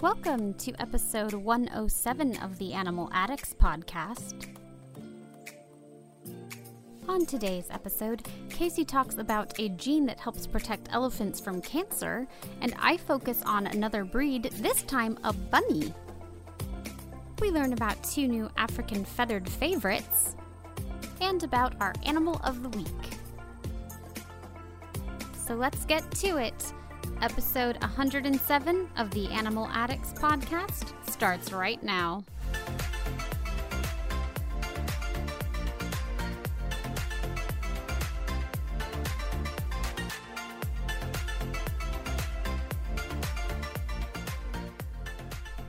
Welcome to episode 107 of the Animal Addicts podcast. On today's episode, Casey talks about a gene that helps protect elephants from cancer, and I focus on another breed, this time a bunny. We learn about two new African feathered favorites, and about our animal of the week. So let's get to it. Episode 107 of the Animal Addicts podcast starts right now.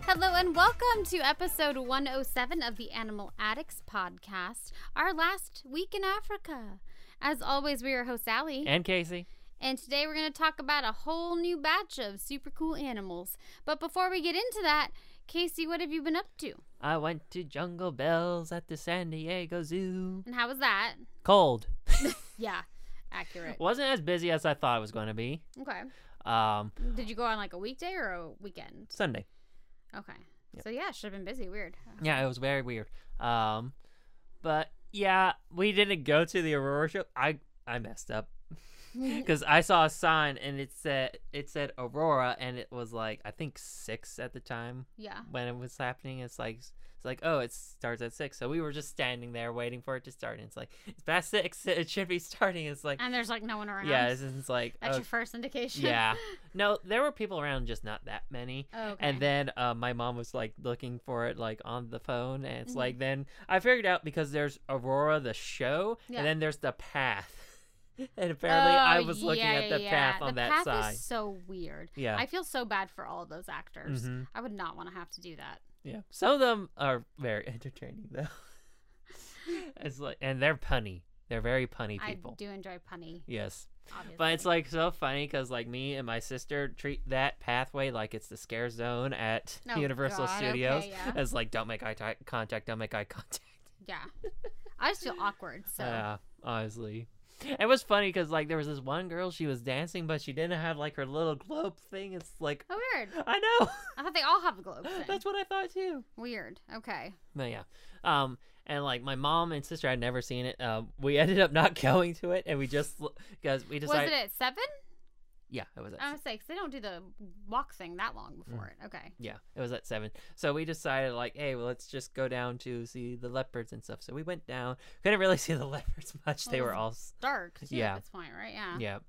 Hello and welcome to episode 107 of the Animal Addicts podcast, our last week in Africa. As always, we are host Sally. And Casey. And today we're going to talk about a whole new batch of super cool animals. But before we get into that, Casey, what have you been up to? I went to Jungle Bells at the San Diego Zoo. And how was that? Cold. Yeah, accurate. Wasn't as busy as I thought it was going to be. Okay. Um, Did you go on like a weekday or a weekend? Sunday. Okay. So yeah, should have been busy. Weird. Yeah, it was very weird. Um, but yeah, we didn't go to the Aurora show. I I messed up because I saw a sign and it said it said Aurora and it was like I think six at the time Yeah. when it was happening. It's like it's like oh it starts at six, so we were just standing there waiting for it to start. And it's like it's past six, it should be starting. It's like And there's like no one around. yeah, it's, it's like That's oh, your first indication. yeah. No, there were people around, just not that many. okay. And then uh, my mom was like looking for it like on the phone, and it's Mhm. like then I figured out because there's Aurora the show, Yeah. and then there's the path, and apparently I Oh, was looking yeah, at the yeah. path on the that path side. Is so weird. Yeah, I feel so bad for all of those actors. Mhm. I would not want to have to do that. yeah. Some of them are very entertaining though. it's like, and they're punny. They're very punny people. I do enjoy punny. Yes, Obviously. but it's like so funny because like me and my sister treat that pathway like it's the scare zone at Oh, Universal God, Studios. okay, yeah. It's like don't make eye ti- contact, don't make eye contact. yeah. I just feel awkward. So Yeah, honestly. It was funny because like there was this one girl, she was dancing, but she didn't have like her little globe thing. It's like oh weird. I know. I thought they all have a globe thing. That's what I thought too. weird. Okay. But yeah, um, and like my mom and sister had never seen it. Um, we ended up not going to it, and we just because we decided Was it at seven? Yeah, it was at I was say 'cause they don't do the walk thing that long before Mm. it. Okay. yeah, it was at seven. So we decided like, hey, well, let's just go down to see the leopards and stuff. So we went down. Couldn't really see the leopards much. they were all Dark. Too, Yeah. At this point, right? Yeah. yeah.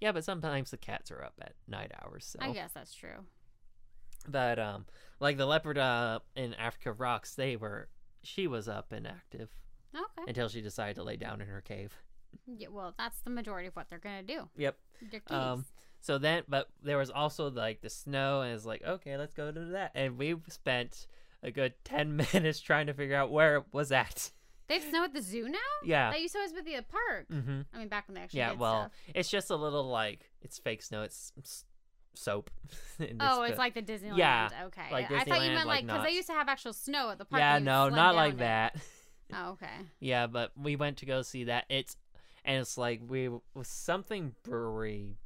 Yeah, but sometimes the cats are up at night hours. So I guess that's true. But um, like the leopard uh in Africa Rocks, they were she was up and active Okay. until she decided to lay down in her cave. Yeah, well, that's the majority of what they're gonna do. Yep. Um, so then, but there was also like the snow, and it's like okay, let's go to that, and we spent a good ten minutes trying to figure out where it was at. they have snow at the zoo now. Yeah. That used to always be the park. Mm-hmm. I mean, back when they actually Yeah. Well, stuff. it's just a little like it's fake snow. It's soap. Oh, the- it's like the Disneyland. Yeah, Okay. like I thought you Disneyland, meant like like because not- they used to have actual snow at the park. yeah, no, not like it. that. Oh, okay. Yeah, but we went to go see that. It's and it's like we was something brewery,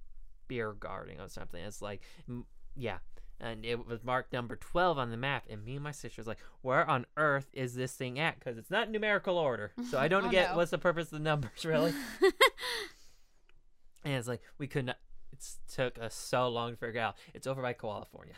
beer garden or something. It's like yeah, and it was marked number twelve on the map. And me and my sister was like, "Where on earth is this thing at?" Because it's not numerical order, so I don't Oh, get no. what's the purpose of the numbers really. and it's like we could not. It took us so long to figure out. It's over by California.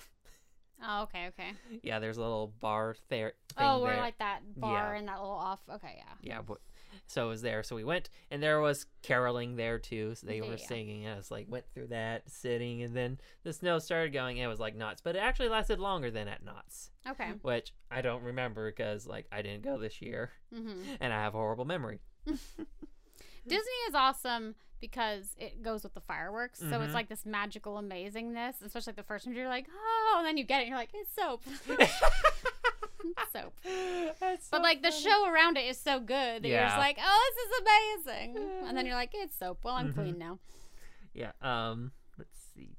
oh, okay, okay. Yeah, there's a little bar there. Oh, we're there. like that bar Yeah. and that little off. Okay, yeah. yeah but, so it was there so we went and there was caroling there too so they Yeah, were yeah. singing and i was like went through that sitting and then the snow started going and it was like Knott's but it actually lasted longer than at Knott's Okay. which i don't remember because like i didn't go this year hmm and i have a horrible memory Disney is awesome because it goes with the fireworks. So Mhm. it's like this magical amazingness, especially like the first one. You're like, oh, and then you get it, and you're like, it's soap. It's soap. That's But so like the show around it is so good that you're just like, oh, this is amazing. And then you're like, it's soap. Well, I'm Mhm. clean now. yeah um let's see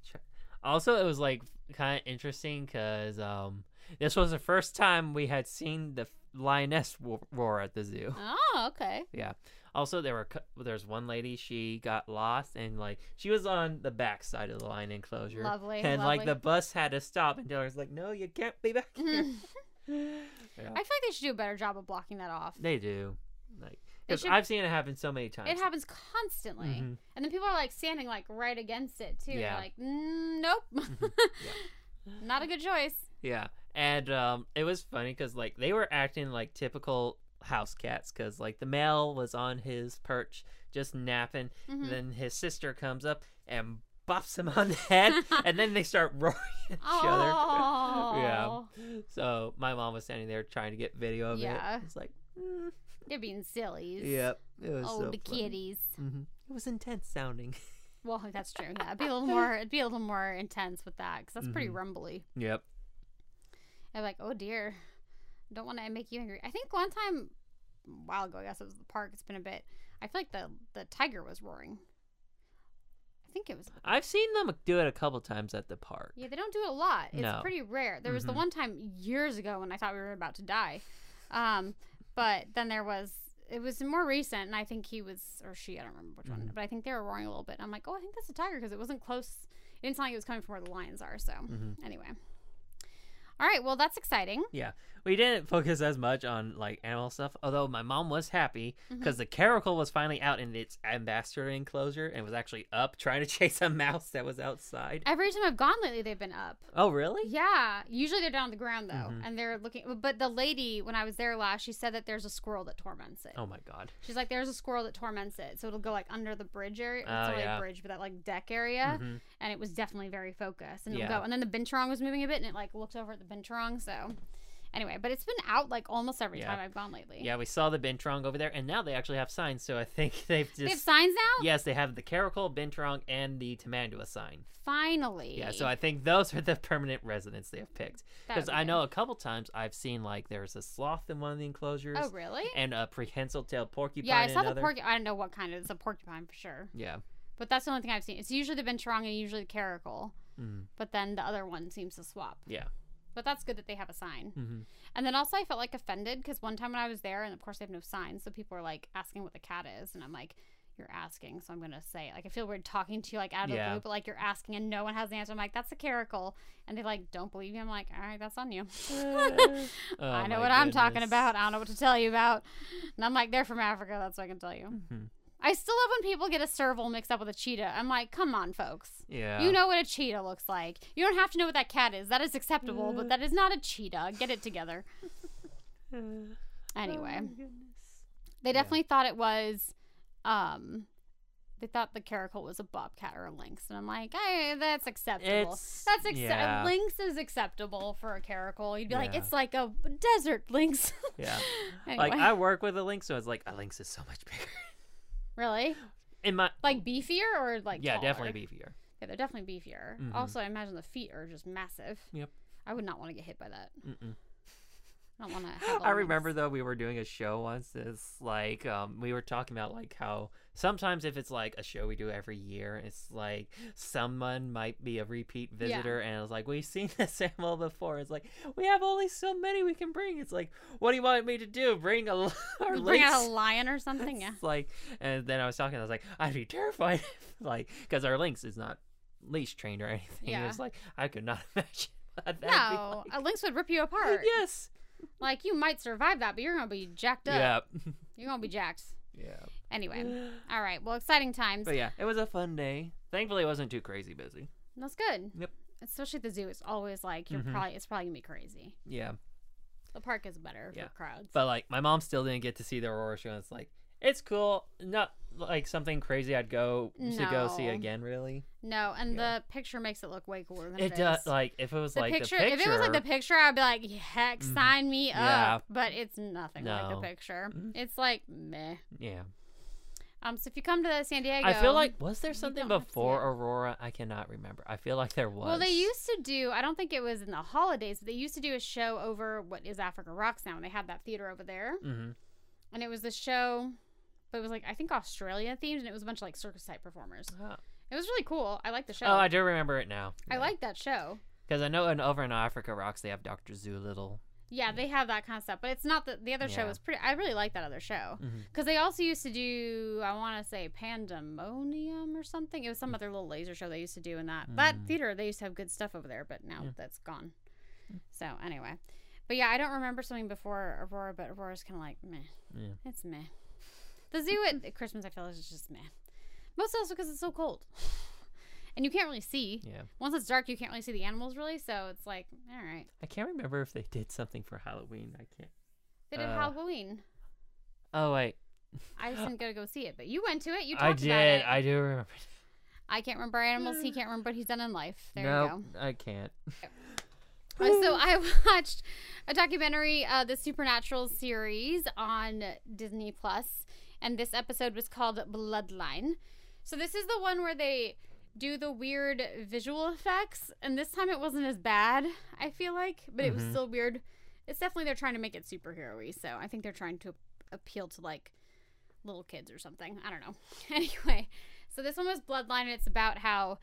also it was like kind of interesting because um this was the first time we had seen the lioness roar at the zoo. Oh, okay. Yeah. Also, there were there's one lady she got lost and like she was on the back side of the lion enclosure. Lovely, And like the bus had to stop and Taylor's like, "No, you can't be back here." I feel like they should do a better job of blocking that off. They do. Like because I've seen it happen so many times. It happens constantly, Mhm. and then people are like standing like right against it too. Yeah. They're like, mm, nope, not a good choice. Yeah, and um, it was funny because like they were acting like typical house cats because like the male was on his perch just napping, Mhm. then his sister comes up and bops him on the head, and then they start roaring at each other. yeah. Oh, So my mom was standing there trying to get video of it. Yeah. it. It's like, mm, they're being sillies. yep, it was Oh, so kitties. hmm It was intense sounding. Well, that's true. Yeah, it'd be a little more. It'd be a little more intense with that because that's pretty Mhm. rumbly. yep. I'm like, oh dear, don't want to make you angry. I think one time, a while ago, I guess it was the park. It's been a bit. I feel like the the tiger was roaring. I think it was. I've seen them do it a couple times at the park. Yeah, they don't do it a lot. It's No. pretty rare. There was the Mhm. one time years ago when I thought we were about to die, um, but then there was. It was more recent, and I think he was or she. I don't remember which one, Mhm. but I think they were roaring a little bit. And I'm like, oh, I think that's a tiger because it wasn't close. It didn't sound like it was coming from where the lions are. So hmm anyway, all right. Well, that's exciting. Yeah, we didn't focus as much on like animal stuff. Although my mom was happy Mm-hmm. because the caracal was finally out in its ambassador enclosure and was actually up trying to chase a mouse that was outside. Every time I've gone lately, they've been up. Oh, really? Yeah, usually they're down on the ground though, Mhm. and they're looking. But the lady, when I was there last, she said that there's a squirrel that torments it. Oh my god. She's like, there's a squirrel that torments it, so it'll go like under the bridge area. It's Oh, not yeah. a bridge, but that like deck area, Mhm. and it was definitely very focused. And it'll Yeah. go, and then the binturong was moving a bit, and it like looked over at the binturong. So, anyway, but it's been out like almost every Yeah. time I've gone lately. Yeah, we saw the Binturong over there, and now they actually have signs. So I think they've just They have signs now. yes, they have the caracal, Binturong, and the Tamandua sign. Finally. Yeah, so I think those are the permanent residents they have picked. That Because be I good. know a couple times I've seen like there's a sloth in one of the enclosures. Oh really? And a prehensile tailed porcupine. Yeah, I in saw the another. porcupine. I don't know what kind. Of it's a porcupine for sure. Yeah. But that's the only thing I've seen. It's usually the binturong and usually the caracal. Mm. But then the other one seems to swap. Yeah. But that's good that they have a sign. hmm And then also I felt like offended because one time when I was there, and of course they have no signs, so people were like asking what the cat is, and I'm like, you're asking, so I'm gonna say it. Like I feel weird talking to you like out of Yeah. the blue, but like you're asking and no one has the answer. I'm like, that's a caracal, and they like don't believe me. I'm like, all right, that's on you. Oh, I know what I'm talking about. I don't know what to tell you about. And I'm like, they're from Africa. That's what I can tell you. Mhm. I still love when people get a serval mixed up with a cheetah. I'm like, come on, folks. Yeah. You know what a cheetah looks like. You don't have to know what that cat is. That is acceptable, but that is not a cheetah. Get it together. Anyway, Oh they yeah. definitely thought it was, um, they thought the caracal was a bobcat or a lynx, and I'm like, hey, that's acceptable. It's that's acceptable. yeah. Lynx is acceptable for a caracal. You'd be like, it's like a desert lynx. Yeah. anyway, Like I work with a lynx, so it's like a lynx is so much bigger. Really In my like beefier or like yeah, taller? definitely beefier. Yeah, they're definitely beefier. Mhm. Also, I imagine the feet are just massive. Yep. I would not want to get hit by that. Mm-mm. I don't want to. I remember though we were doing a show once. It's like um, we were talking about like how sometimes if it's like a show we do every year, it's like someone might be a repeat Yeah. visitor, and it's like we've seen this animal before. It's like we have only so many we can bring. It's like what do you want me to do? Bring a bring out a lion or something. Yeah. It's like, and then I was talking. I was like, I'd be terrified, if, like, because our lynx is not leash trained or anything. Yeah. It's like I could not imagine. That'd No, like. a lynx would rip you apart. yes. Like you might survive that, but you're gonna be jacked up. Yeah. You're gonna be jacked. yeah. Anyway, all right. Well, exciting times. But yeah, it was a fun day. Thankfully, it wasn't too crazy busy. That's good. Yep. Especially at the zoo, it's always like you're Mhm. probably it's probably gonna be crazy. Yeah. The park is better Yeah. for crowds. But like, my mom still didn't get to see the Aurora show. And it's like, it's cool. Not like something crazy I'd go to go see No. again, really. no, and Yeah. the picture makes it look way cooler than It it does. is. Like, if it was the like picture, the picture. if it was like the picture, I'd be like, heck, Mhm. sign me Yeah. up. But it's nothing like the picture. Mhm. It's like meh. Yeah. Um, so if you come to the San Diego, I feel like was there you something don't have to see before it. Aurora? I cannot remember. I feel like there was. Well, they used to do. I don't think it was in the holidays, but they used to do a show over what is Africa Rocks now, and they had that theater over there, hmm and it was the show, but it was like I think Australia themed, and it was a bunch of like circus type performers. Oh. It was really cool. I like the show. Oh, I do remember it now. I like that show. because I know in over in Africa Rocks they have Doctor Zoolittle. Yeah, they have that kind of stuff, but it's not the the other show was pretty. I really like that other show mm-hmm. because they also used to do. I want to say Pandemonium or something. It was some mm. other little laser show they used to do in that that Mm. theater. They used to have good stuff over there, but now Yeah. that's gone. Mm. So anyway, but yeah, I don't remember something before Aurora, but Aurora's kind of like meh. Yeah. It's meh. The zoo at Christmas, I feel like is just meh. Most also because it's so cold, and you can't really see. Yeah. Once it's dark, you can't really see the animals really. So it's like, all right. I can't remember if they did something for Halloween. I can't. They did Uh, Halloween. Oh wait, I just didn't get to go see it, but you went to it. You I did. about it. I do remember. I can't remember animals. He can't remember what he's done in life. There no, you I can't. go. Uh, so I watched a documentary, uh, the Supernatural series on Disney Plus, and this episode was called Bloodline. So this is the one where they do the weird visual effects, and this time it wasn't as bad. I feel like, but it was Mhm. still weird. It's definitely they're trying to make it superhero-y, so I think they're trying to appeal to like little kids or something. I don't know. anyway, so this one was Bloodline, and it's about how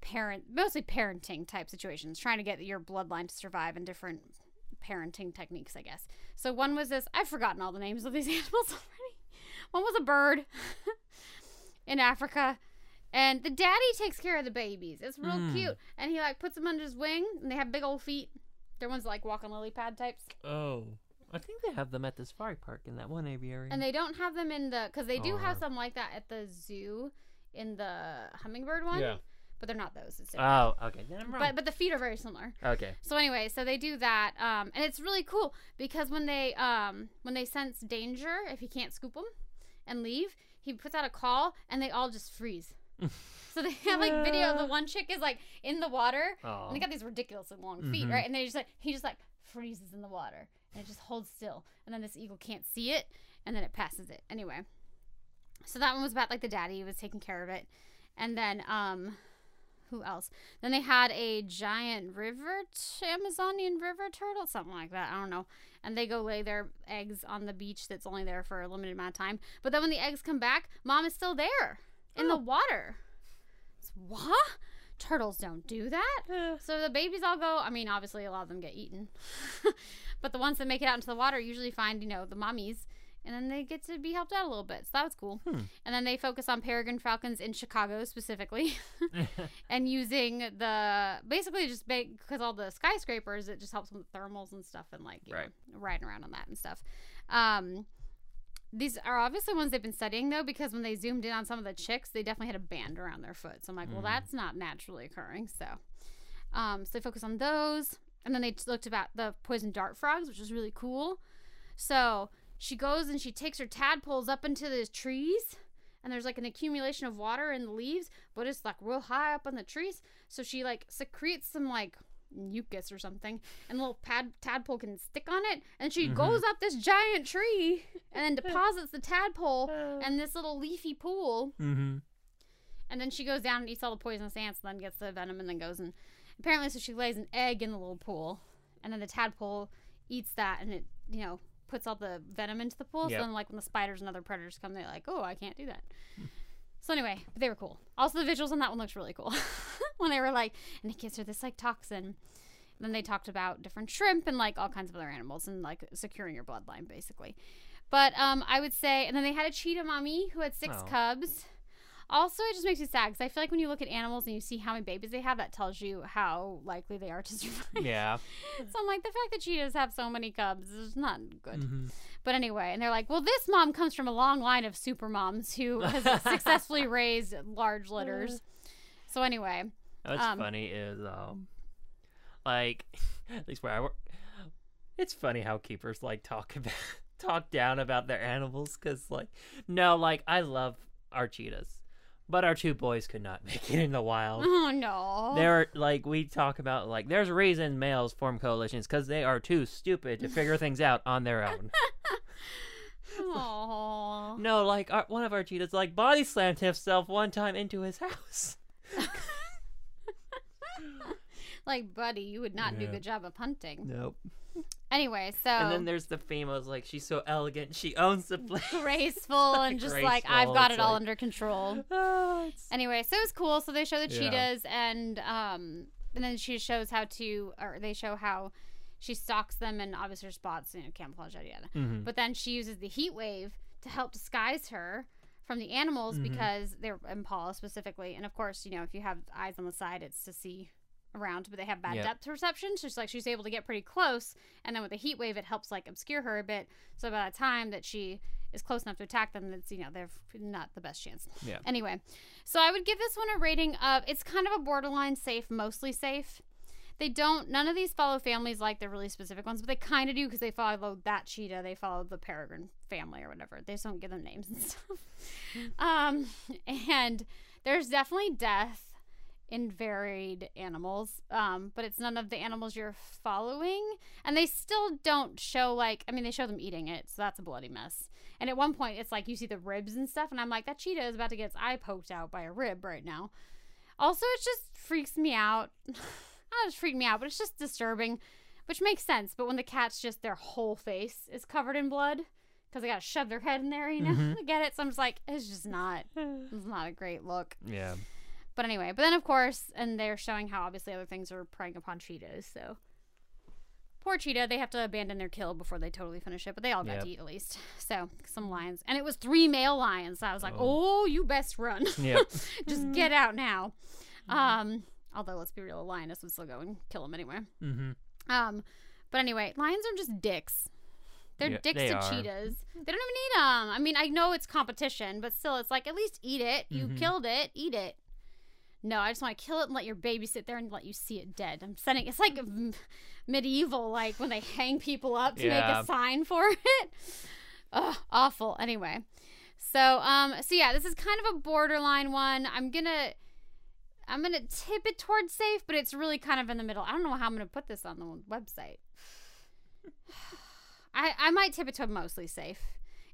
parent, mostly parenting type situations, trying to get your bloodline to survive in different parenting techniques, I guess. So one was this. I've forgotten all the names of these animals already. One was a bird in Africa. And the daddy takes care of the babies. It's real Mm. cute. And he like puts them under his wing and they have big old feet. They're ones like walking lily pad types. Oh, I think they have them at the safari park in that one aviary. And they don't have them in the because they do have some like that at the zoo in the hummingbird one. Yeah. But they're not those. It's different. Oh, okay. Then I'm wrong. but but the feet are very similar. okay. So anyway, so they do that, um, and it's really cool because when they um, when they sense danger, if he can't scoop them and leave, he puts out a call, and they all just freeze. so they have like video of the one chick is like in the water, Oh. and they got these ridiculously long feet, Mhm. right? And they just like he just like freezes in the water, and it just holds still, and then this eagle can't see it, and then it passes it. Anyway, so that one was about like the daddy was taking care of it, and then um, who else? Then they had a giant river, t- Amazonian river turtle, something like that. I don't know. And they go lay their eggs on the beach that's only there for a limited amount of time. But then when the eggs come back, mom is still there in the oh. water. It's, what? Turtles don't do that. So the babies all go. I mean, obviously, a lot of them get eaten. but the ones that make it out into the water usually find, you know, the mummies. And then they get to be helped out a little bit. So that was cool. Hmm. And then they focus on peregrine falcons in Chicago specifically. and using the basically just because all the skyscrapers it just helps with thermals and stuff and like you Right. know, riding around on that and stuff um these are obviously ones they've been studying though because when they zoomed in on some of the chicks they definitely had a band around their foot so i'm like well Mm. that's not naturally occurring so um so they focus on those and then they looked about the poison dart frogs which is really cool so she goes and she takes her tadpoles up into the trees and there's like an accumulation of water in the leaves, but it's like real high up on the trees. So she like secretes some like mucus or something, and the little pad tadpole can stick on it. And she Mhm. goes up this giant tree and then deposits the tadpole in this little leafy pool. mm-hmm. And then she goes down and eats all the poisonous ants, and then gets the venom, and then goes and apparently, so she lays an egg in the little pool, and then the tadpole eats that, and it you know puts all the venom into the pool. Yep. So then, like when the spiders and other predators come, they're like, oh, I can't do that. So anyway, but they were cool. Also, the visuals on that one looks really cool. when they were like, and it gives her this like toxin. And then they talked about different shrimp and like all kinds of other animals and like securing your bloodline basically. But um, I would say, and then they had a cheetah mommy who had six Oh. cubs. Also, it just makes me sad because I feel like when you look at animals and you see how many babies they have, that tells you how likely they are to survive. Yeah. So I'm like, the fact that cheetahs have so many cubs is not good. Mhm. But anyway, and they're like, well, this mom comes from a long line of super moms who has successfully raised large litters. So anyway, What's Um, funny is um, like at least where I work, it's funny how keepers like talk about talk down about their animals because like no, like I love our cheetahs, but our two boys could not make it in the wild. oh no, They're like we talk about, like there's a reason males form coalitions because they are too stupid to figure things out on their own. Aw. No, like our, one of our cheetahs like body slammed himself one time into his house. like buddy, you would not do a good job of hunting. Nope. Anyway, so And then there's the females like she's so elegant, she owns the place. graceful and just like I've got it's it all like- under control. It's- Anyway, so it's cool. So they show the Yeah. cheetahs and um and then she shows how to or they show how she stalks them and obviously her spots, you know, camouflage, yada yada. Mhm. But then she uses the heat wave to help disguise her from the animals Mhm. because they're Impala specifically. And of course, you know, if you have eyes on the side, it's to see around, but they have bad Yep. depth perception. So she's like she's able to get pretty close, and then with the heat wave, it helps like obscure her a bit. So by the time that she is close enough to attack them, it's you know they're not the best chance. Yeah. Anyway, so I would give this one a rating of it's kind of a borderline safe, mostly safe. They don't. None of these follow families like the really specific ones, but they kind of do because they follow that cheetah. They follow the peregrine family or whatever. They just don't give them names and stuff. um, and there's definitely death in varied animals, um, but it's none of the animals you're following. And they still don't show like. I mean, they show them eating it, so that's a bloody mess. And at one point, it's like you see the ribs and stuff, and I'm like, that cheetah is about to get its eye poked out by a rib right now. Also, it just freaks me out. Not just freaked me out, but it's just disturbing, which makes sense. But when the cat's just their whole face is covered in blood because they got to shove their head in there, you know, Mhm. Get it. So I'm just like, it's just not, it's not a great look. Yeah. But anyway, but then of course, and they're showing how obviously other things are preying upon cheetahs. So poor cheetah, they have to abandon their kill before they totally finish it, but they all got Yep. to eat at least. So some lions, and it was three male lions. So I was like, Oh. oh, you best run. Yep. Just get out now. Um, although let's be real, a lioness would still go and kill him anyway. mm-hmm. Um, but anyway, lions are just dicks. They're Yeah, dicks they to are. cheetahs. They don't even eat them. I mean, I know it's competition, but still, it's like at least eat it. You Mhm. killed it, eat it. No, I just want to kill it and let your baby sit there and let you see it dead. I'm sending. It's like medieval, like when they hang people up to make a sign for it. Ugh, awful. Anyway, so um, so yeah, this is kind of a borderline one. I'm gonna. I'm gonna tip it towards safe, but it's really kind of in the middle. I don't know how I'm gonna put this on the website. I I might tip it to mostly safe.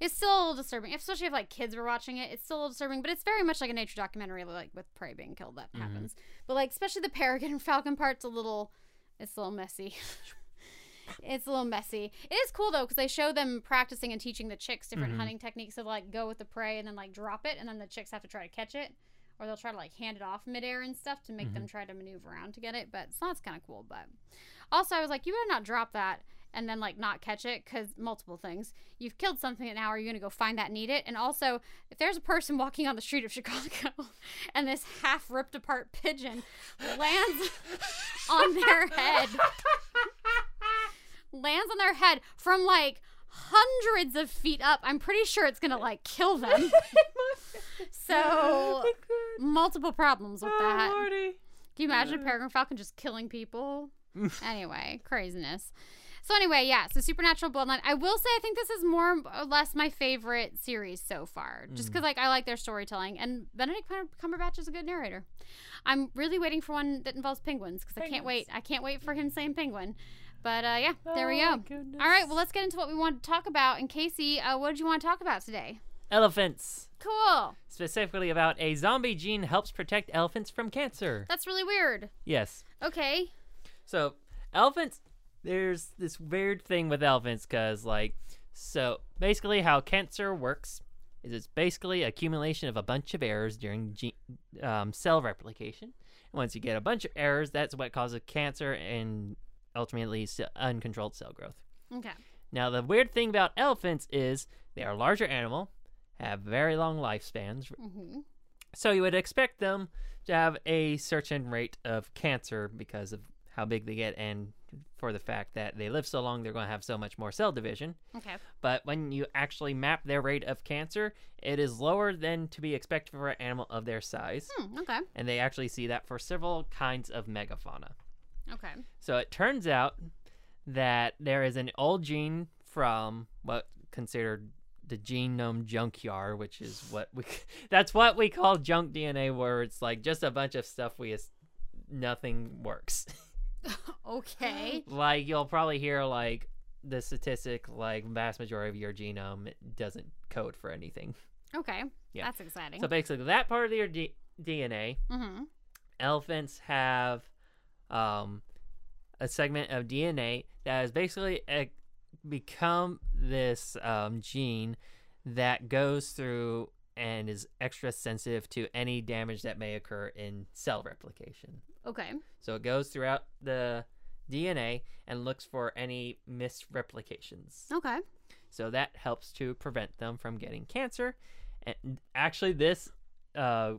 It's still a little disturbing, especially if like kids were watching it. It's still a little disturbing, but it's very much like a nature documentary, like with prey being killed. That Mhm. happens, but like especially the peregrine and falcon part's a little, it's a little messy. it's a little messy. It is cool though because they show them practicing and teaching the chicks different Mhm. hunting techniques of like go with the prey and then like drop it, and then the chicks have to try to catch it, or they'll try to like hand it off midair and stuff to make them try to maneuver around to get it. But so that's kind of cool. But also, I was like, you better not drop that and then like not catch it because multiple things. You've killed something, and now are you going to go find that and eat it? And also, if there's a person walking on the street of Chicago and this half ripped apart pigeon lands on their head, lands on their head from like hundreds of feet up, I'm pretty sure it's going to like kill them. so, multiple problems with oh, that. Oh, Lordy. Can you imagine a peregrine falcon just killing people? anyway, craziness. So anyway, yeah. So Supernatural Bloodline. I will say I think this is more or less my favorite series so far, just because like I like their storytelling and Benedict Cumberbatch is a good narrator. I'm really waiting for one that involves penguins because I can't wait. I can't wait for him saying penguin. But uh, yeah, there we Oh, go. goodness. All right, well let's get into what we want to talk about. And Casey, uh, what did you want to talk about today? Elephants. Cool. Specifically about a zombie gene helps protect elephants from cancer. That's really weird. Yes. Okay. So elephants, there's this weird thing with elephants because like, so basically how cancer works is it's basically accumulation of a bunch of errors during gene, um, cell replication. And once you get a bunch of errors, that's what causes cancer and ultimately leads to uncontrolled cell growth. Okay. Now the weird thing about elephants is they are a larger animal, have very long lifespans, hmm so you would expect them to have a certain rate of cancer because of how big they get and for the fact that they live so long, they're going to have so much more cell division. Okay. But when you actually map their rate of cancer, it is lower than to be expected for an animal of their size. Hmm, okay. And they actually see that for several kinds of megafauna. Okay. So it turns out that there is an old gene from what considered the genome junkyard, which is what we that's what we call junk DNA, where it's like just a bunch of stuff we nothing works. Okay. like you'll probably hear like the statistic like vast majority of your genome doesn't code for anything. Okay. Yeah. That's exciting. So basically, that part of your D- DNA mm-hmm. elephants have um, a segment of DNA that has basically uh become this um, gene that goes through and is extra sensitive to any damage that may occur in cell replication. Okay. So it goes throughout the DNA and looks for any misreplications. Okay. So that helps to prevent them from getting cancer. And actually, this uh,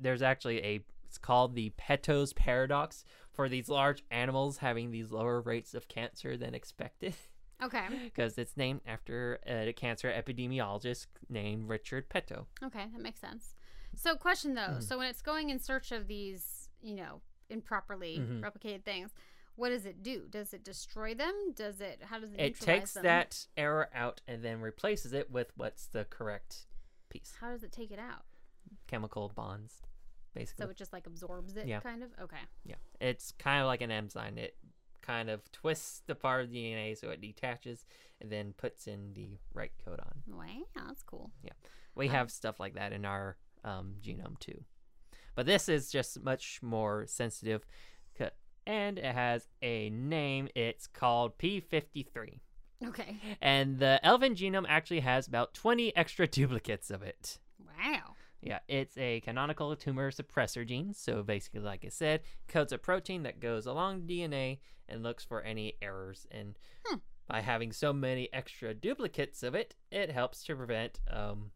there's actually a it's called the Peto's paradox for these large animals having these lower rates of cancer than expected. Okay. because it's named after a cancer epidemiologist named Richard Peto. Okay, that makes sense. So, question though. Mhm. So, when it's going in search of these, you know, improperly Mhm. replicated things, what does it do? Does it destroy them? Does it? How does it? It takes them? that error out and then replaces it with what's the correct piece. How does it take it out? Chemical bonds, basically. So it just like absorbs it, Yeah. kind of. Okay. yeah, it's kind of like an enzyme. It kind of twists the part of the DNA so it detaches and then puts in the right codon. Wow, that's cool. Yeah. We Um, have stuff like that in our um, genome too. But this is just much more sensitive. And it has a name. It's called P53. Okay. And the elephant genome actually has about 20 extra duplicates of it. Wow. Yeah, it's a canonical tumor suppressor gene. So basically, like I said, codes a protein that goes along DNA and looks for any errors. And Hmm. by having so many extra duplicates of it, it helps to prevent um,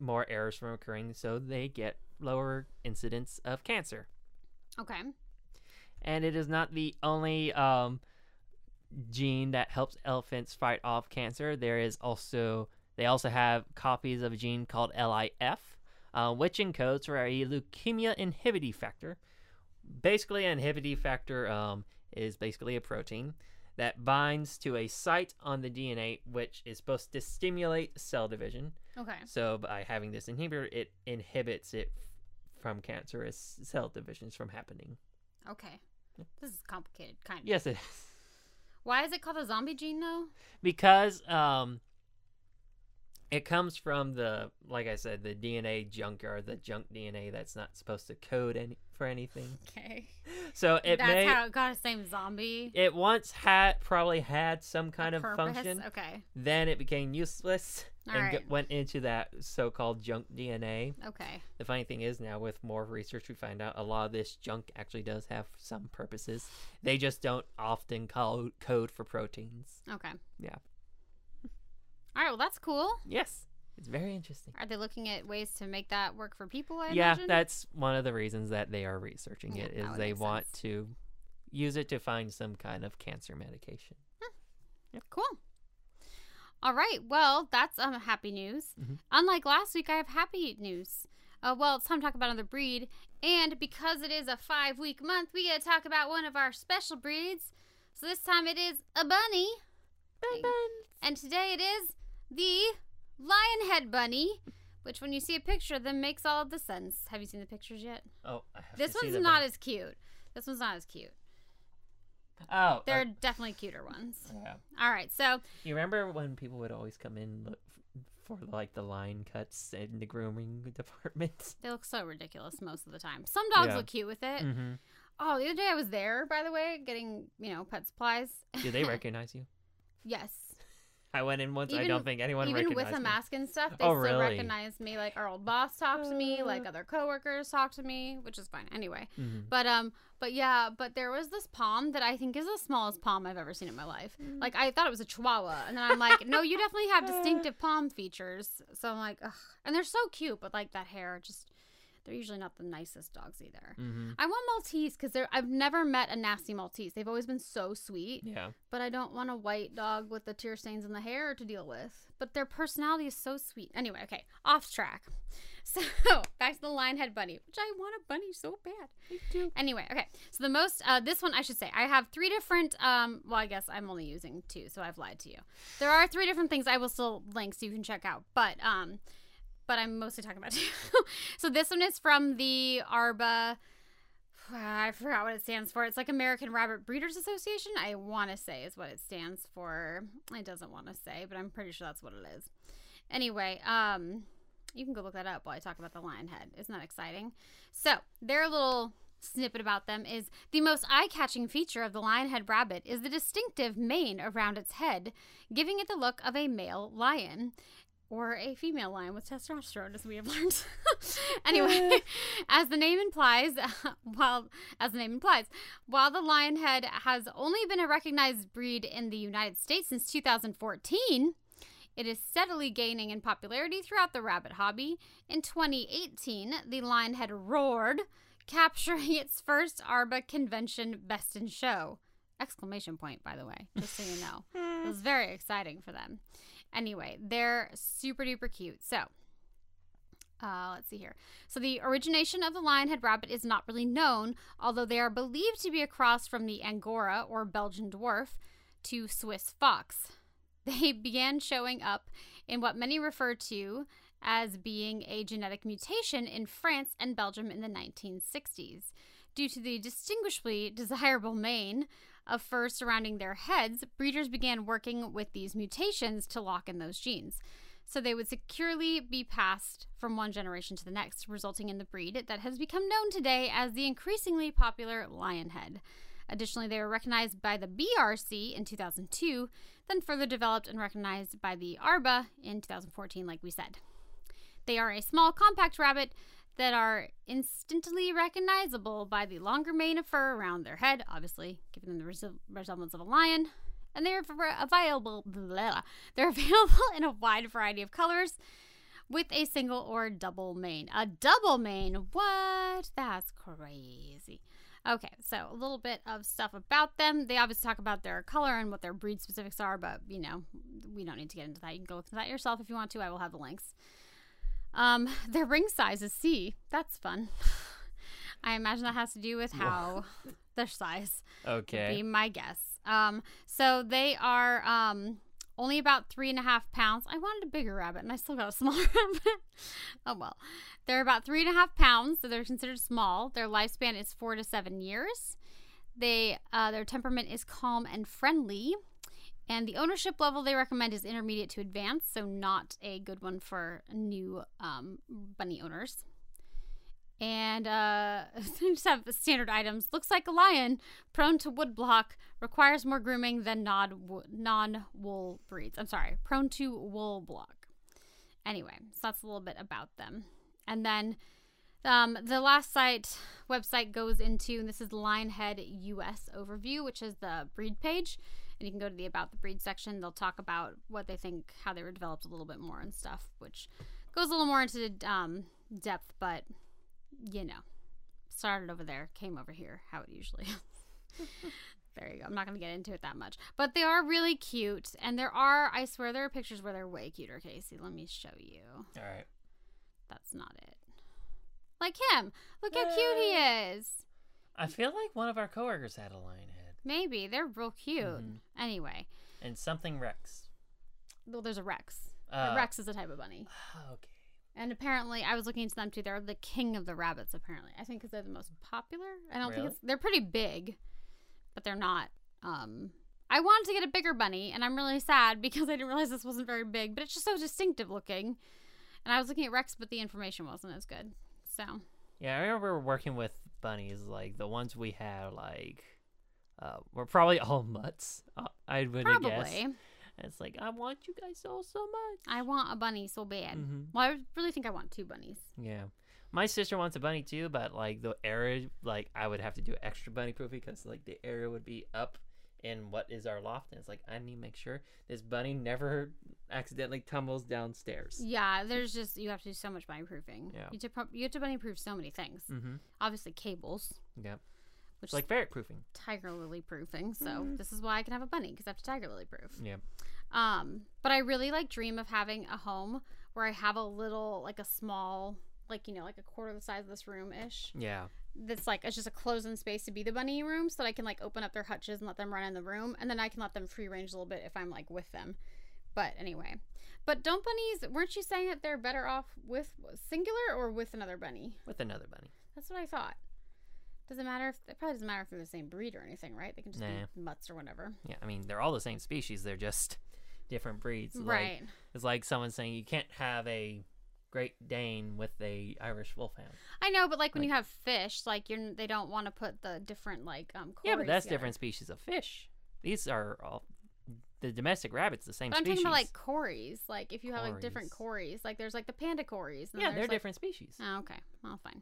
more errors from occurring. So they get lower incidence of cancer. Okay. And it is not the only um, gene that helps elephants fight off cancer. There is also they also have copies of a gene called LIF, uh, which encodes for a leukemia inhibity factor. Basically, an inhibity factor um, is basically a protein that binds to a site on the DNA, which is supposed to stimulate cell division. Okay. So by having this inhibitor, it inhibits it f- from cancerous cell divisions from happening. Okay. This is complicated, kind of. Yes, it is. Why is it called a zombie gene, though? because um it comes from the like i said the dna junkyard the junk dna that's not supposed to code any for anything Okay. so it That's may how it got its name, zombie. it once had probably had some kind of Purpose? function Okay. then it became useless All and right. g- went into that so-called junk dna Okay. the funny thing is now with more research we find out a lot of this junk actually does have some purposes they just don't often call code for proteins Okay. Yeah. All right. Well, that's cool. yes it's very interesting Are they looking at ways to make that work for people? I yeah, imagine? that's one of the reasons that they are researching Yeah, it is they want sense. to use it to find some kind of cancer medication. Cool. All right. Well, that's um happy news. Mhm. Unlike last week, I have happy news. Uh, well, it's time to talk about another breed, and because it is a five-week month, we get to talk about one of our special breeds. So this time it is a bunny, and today it is the lion head bunny, which, when you see a picture of them, makes all of the sense. Have you seen the pictures yet? Oh, I have This one's not as cute. This one's not as cute. Oh, There are uh, definitely cuter ones. yeah. All right, so You remember when people would always come in look for like the lion cuts in the grooming department? They look so ridiculous most of the time. Some dogs Yeah. look cute with it. mm-hmm. Oh, the other day I was there, by the way, getting, you know, pet supplies. Do they recognize you? yes. I went in once. I don't think anyone Even recognized with a me. mask and stuff, they Oh, still really? recognize me. Like our old boss talked to me, like Uh. other coworkers talked to me, which is fine anyway. Mhm. But um, but yeah, but there was this Pom that I think is the smallest Pom I've ever seen in my life. Mm. Like I thought it was a Chihuahua, and then I'm like, no, you definitely have distinctive Pom features. So I'm like, ugh, and they're so cute, but like that hair, just they're usually not the nicest dogs either. Mhm. I want Maltese because they're I've never met a nasty Maltese. They've always been so sweet, Yeah. but I don't want a white dog with the tear stains in the hair to deal with. But their personality is so sweet. Anyway, okay, off track. So back to the lionhead bunny, which I want a bunny so bad. We do. Anyway, okay. So the most uh, this one I should say I have three different. Um, well, I guess I'm only using two, so I've lied to you. There are three different things I will still link so you can check out, but um, but I'm mostly talking about two. so this one is from the Arba. I forgot what it stands for. It's like American Rabbit Breeders Association. I want to say is what it stands for. It doesn't want to say, but I'm pretty sure that's what it is. Anyway, um, you can go look that up while I talk about the lion head. Isn't that exciting? So their little snippet about them is the most eye-catching feature of the lionhead rabbit is the distinctive mane around its head, giving it the look of a male lion or a female lion with testosterone, as we have learned. anyway, as the name implies, while as the name implies, while the lionhead has only been a recognized breed in the United States since 2014. It is steadily gaining in popularity throughout the rabbit hobby. In 2018, the lionhead roared, capturing its first ARBA convention best in show. Exclamation point, by the way, just so you know. it was very exciting for them. Anyway, they're super duper cute. So, uh, let's see here. So, the origination of the lionhead rabbit is not really known, although they are believed to be a cross from the Angora or Belgian dwarf to Swiss fox. They began showing up in what many refer to as being a genetic mutation in France and Belgium in the 1960s. Due to the distinguishably desirable mane of fur surrounding their heads, breeders began working with these mutations to lock in those genes. So they would securely be passed from one generation to the next, resulting in the breed that has become known today as the increasingly popular lionhead. Additionally, they were recognized by the BRC in 2002, then further developed and recognized by the ARBA in 2014, like we said. They are a small, compact rabbit that are instantly recognizable by the longer mane of fur around their head, obviously giving them the res- resemblance of a lion. And they're available. Blah, they're available in a wide variety of colors, with a single or double mane. A double mane? What? That's crazy. Okay, so a little bit of stuff about them. They obviously talk about their color and what their breed specifics are, but you know, we don't need to get into that. You can go through that yourself if you want to. I will have the links. Um, their ring size is C. That's fun. I imagine that has to do with how their size. Okay. Be my guess. Um, so they are um only about three and a half pounds. I wanted a bigger rabbit, and I still got a smaller rabbit. oh well. They're about three and a half pounds, so they're considered small. Their lifespan is four to seven years. They uh, their temperament is calm and friendly. And the ownership level they recommend is intermediate to advanced, so not a good one for new um, bunny owners. And uh, just have standard items. Looks like a lion, prone to woodblock, requires more grooming than non wool breeds. I'm sorry, prone to wool block. Anyway, so that's a little bit about them. And then um, the last site website goes into, this is Lionhead US overview, which is the breed page and you can go to the about the breed section. They'll talk about what they think, how they were developed a little bit more and stuff, which goes a little more into um, depth. But you know, started over there, came over here, how it usually is. there you go. I'm not going to get into it that much. But they are really cute. And there are, I swear, there are pictures where they're way cuter, Casey. Let me show you. All right. That's not it. Like him. Look how cute he is. I feel like one of our coworkers had a lion head. Maybe they're real cute. Mm-hmm. Anyway. And something Rex. Well, there's a Rex. Uh, a Rex is a type of bunny. Okay. And apparently, I was looking into them too. They're the king of the rabbits. Apparently, I think because they're the most popular. I don't really? think it's. They're pretty big, but they're not. Um, I wanted to get a bigger bunny, and I'm really sad because I didn't realize this wasn't very big. But it's just so distinctive looking. And I was looking at Rex, but the information wasn't as good. So. Yeah, I remember working with bunnies. Like the ones we had, like uh, we're probably all mutts. Uh, I would probably. guess. And it's like I want you guys all so much. I want a bunny so bad. Mm-hmm. Well, I really think I want two bunnies. Yeah, my sister wants a bunny too, but like the area, like I would have to do extra bunny proofing because like the area would be up in what is our loft, and it's like I need to make sure this bunny never accidentally tumbles downstairs. Yeah, there's just you have to do so much bunny proofing. Yeah, you have to, you have to bunny proof so many things. Mm-hmm. Obviously, cables. Yep which like ferret proofing, tiger lily proofing. So mm. this is why I can have a bunny because I have to tiger lily proof. Yeah. Um, but I really like dream of having a home where I have a little, like a small, like you know, like a quarter the size of this room ish. Yeah. That's like it's just a closed-in space to be the bunny room, so that I can like open up their hutches and let them run in the room, and then I can let them free range a little bit if I'm like with them. But anyway, but don't bunnies? Weren't you saying that they're better off with singular or with another bunny? With another bunny. That's what I thought. Does it matter if it probably doesn't matter if they're the same breed or anything, right? They can just nah. be mutts or whatever. Yeah, I mean they're all the same species. They're just different breeds. Right. Like, it's like someone saying you can't have a Great Dane with a Irish Wolfhound. I know, but like when you have fish, like you're they don't want to put the different like um. Yeah, but that's together. different species of fish. These are all the domestic rabbit's the same But I'm species. talking about like cories. Like if you have like different cories, like there's like the panda cories. and yeah, they're like- different species. Oh, okay. Well, fine.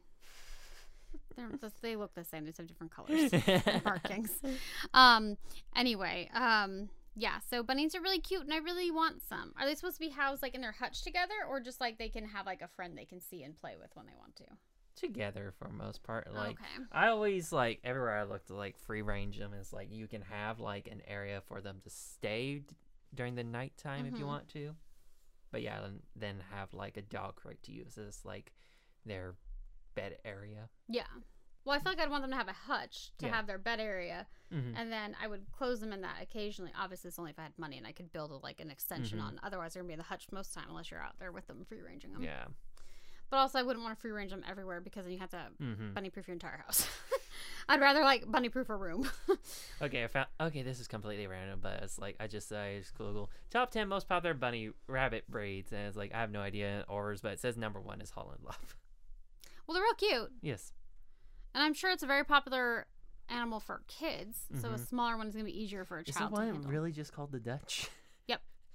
Just- they look the same. They just have different colors and markings. Um. Anyway. Um. Yeah. So bunnies are really cute, and I really want some. Are they supposed to be housed like in their hutch together, or just like they can have like a friend they can see and play with when they want to? Together for most part. Like okay. I always like everywhere I look to like free range them is like you can have like an area for them to stay d- during the nighttime if you Mhm. want to. But yeah, then, then have like a dog crate to use as like their bed area. Yeah. Well, I feel like I'd want them to have a hutch to Yeah. have their bed area, Mm-hmm. and then I would close them in that occasionally. Obviously, it's only if I had money and I could build a, like an extension Mhm. on. Otherwise, they're gonna be in the hutch most of the time unless you're out there with them free ranging them. Yeah. But also, I wouldn't want to free range them everywhere because then you have to Mm-hmm. bunny proof your entire house. I'd rather like bunny proof a room. Okay, I found. Okay, this is completely random, but it's like I just I just Google top ten most popular bunny rabbit breeds, and it's like I have no idea in orders, but it says number one is Holland Lop. Well, they're real cute, yes. and I'm sure it's a very popular animal for kids. So a Mhm. smaller one is gonna be easier for a Is the child to one handle. really just called the Dutch?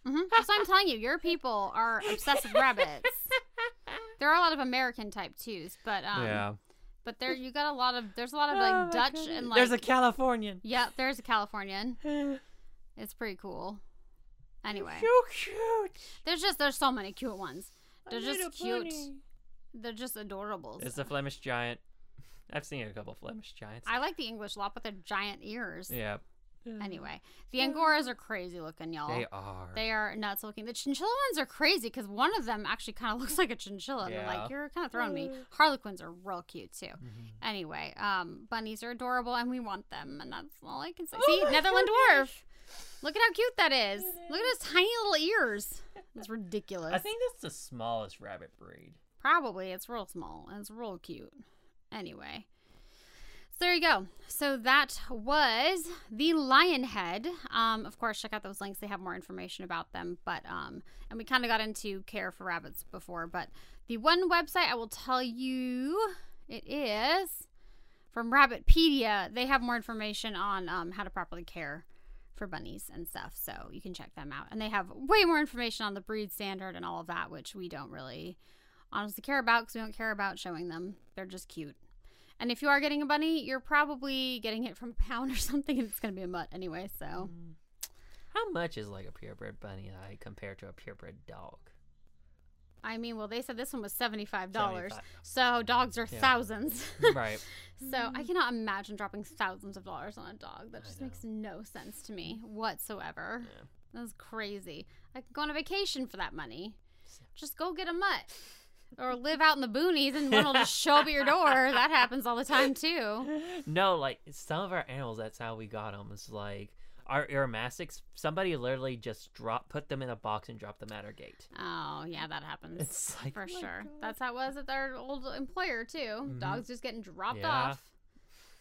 hmm That's what I'm telling you. Your people are obsessed with rabbits. There are a lot of American type twos, but um, but there you got a lot of there's a lot of Oh like my Dutch goodness. and like There's a Californian. Yep, there's a Californian. It's pretty cool. Anyway, So cute. there's just there's so many cute ones. They're I just need a cute. They're just adorable. It's the Flemish giant. I've seen a couple Flemish giants. I like the English a lot, but they're giant ears. yeah. Anyway, the Angoras are crazy looking, y'all. They are. They are nuts looking. The chinchilla ones are crazy because one of them actually kind of looks like a chinchilla. They're like, you're kind of throwing me. Harlequins are real cute too. Mhm. Anyway, um, bunnies are adorable and we want them, and that's all I can say. Oh See, Netherland dwarf. Look at how cute that is. Look at his tiny little ears. That's ridiculous. I think that's the smallest rabbit breed. Probably. It's real small and it's real cute. Anyway. So there you go. So that was the lion head. Um, of course, check out those links. They have more information about them. But um, and we kind of got into care for rabbits before. But the one website I will tell you it is from Rabbitpedia. They have more information on um, how to properly care for bunnies and stuff. So you can check them out. And they have way more information on the breed standard and all of that, which we don't really honestly care about because we don't care about showing them. They're just cute. And if you are getting a bunny, you're probably getting it from a pound or something, and it's going to be a mutt anyway. So Mm. How much is like a purebred bunny like, compared to a purebred dog? I mean, well, they said this one was seventy-five dollars. So dogs are Yeah. thousands. right. so I cannot imagine dropping thousands of dollars on a dog. That just makes no sense to me whatsoever. Yeah. That's crazy. I could go on a vacation for that money. Just go get a mutt. Or live out in the boonies and one will just show up at your door. That happens all the time too. No, like some of our animals, that's how we got them. It's like our Uromastyx, somebody literally just drop, put them in a box and dropped them at our gate. Oh, yeah, that happens. It's like for oh sure. God. That's how it was at their old employer too. Mhm. Dogs just getting dropped Yeah. off.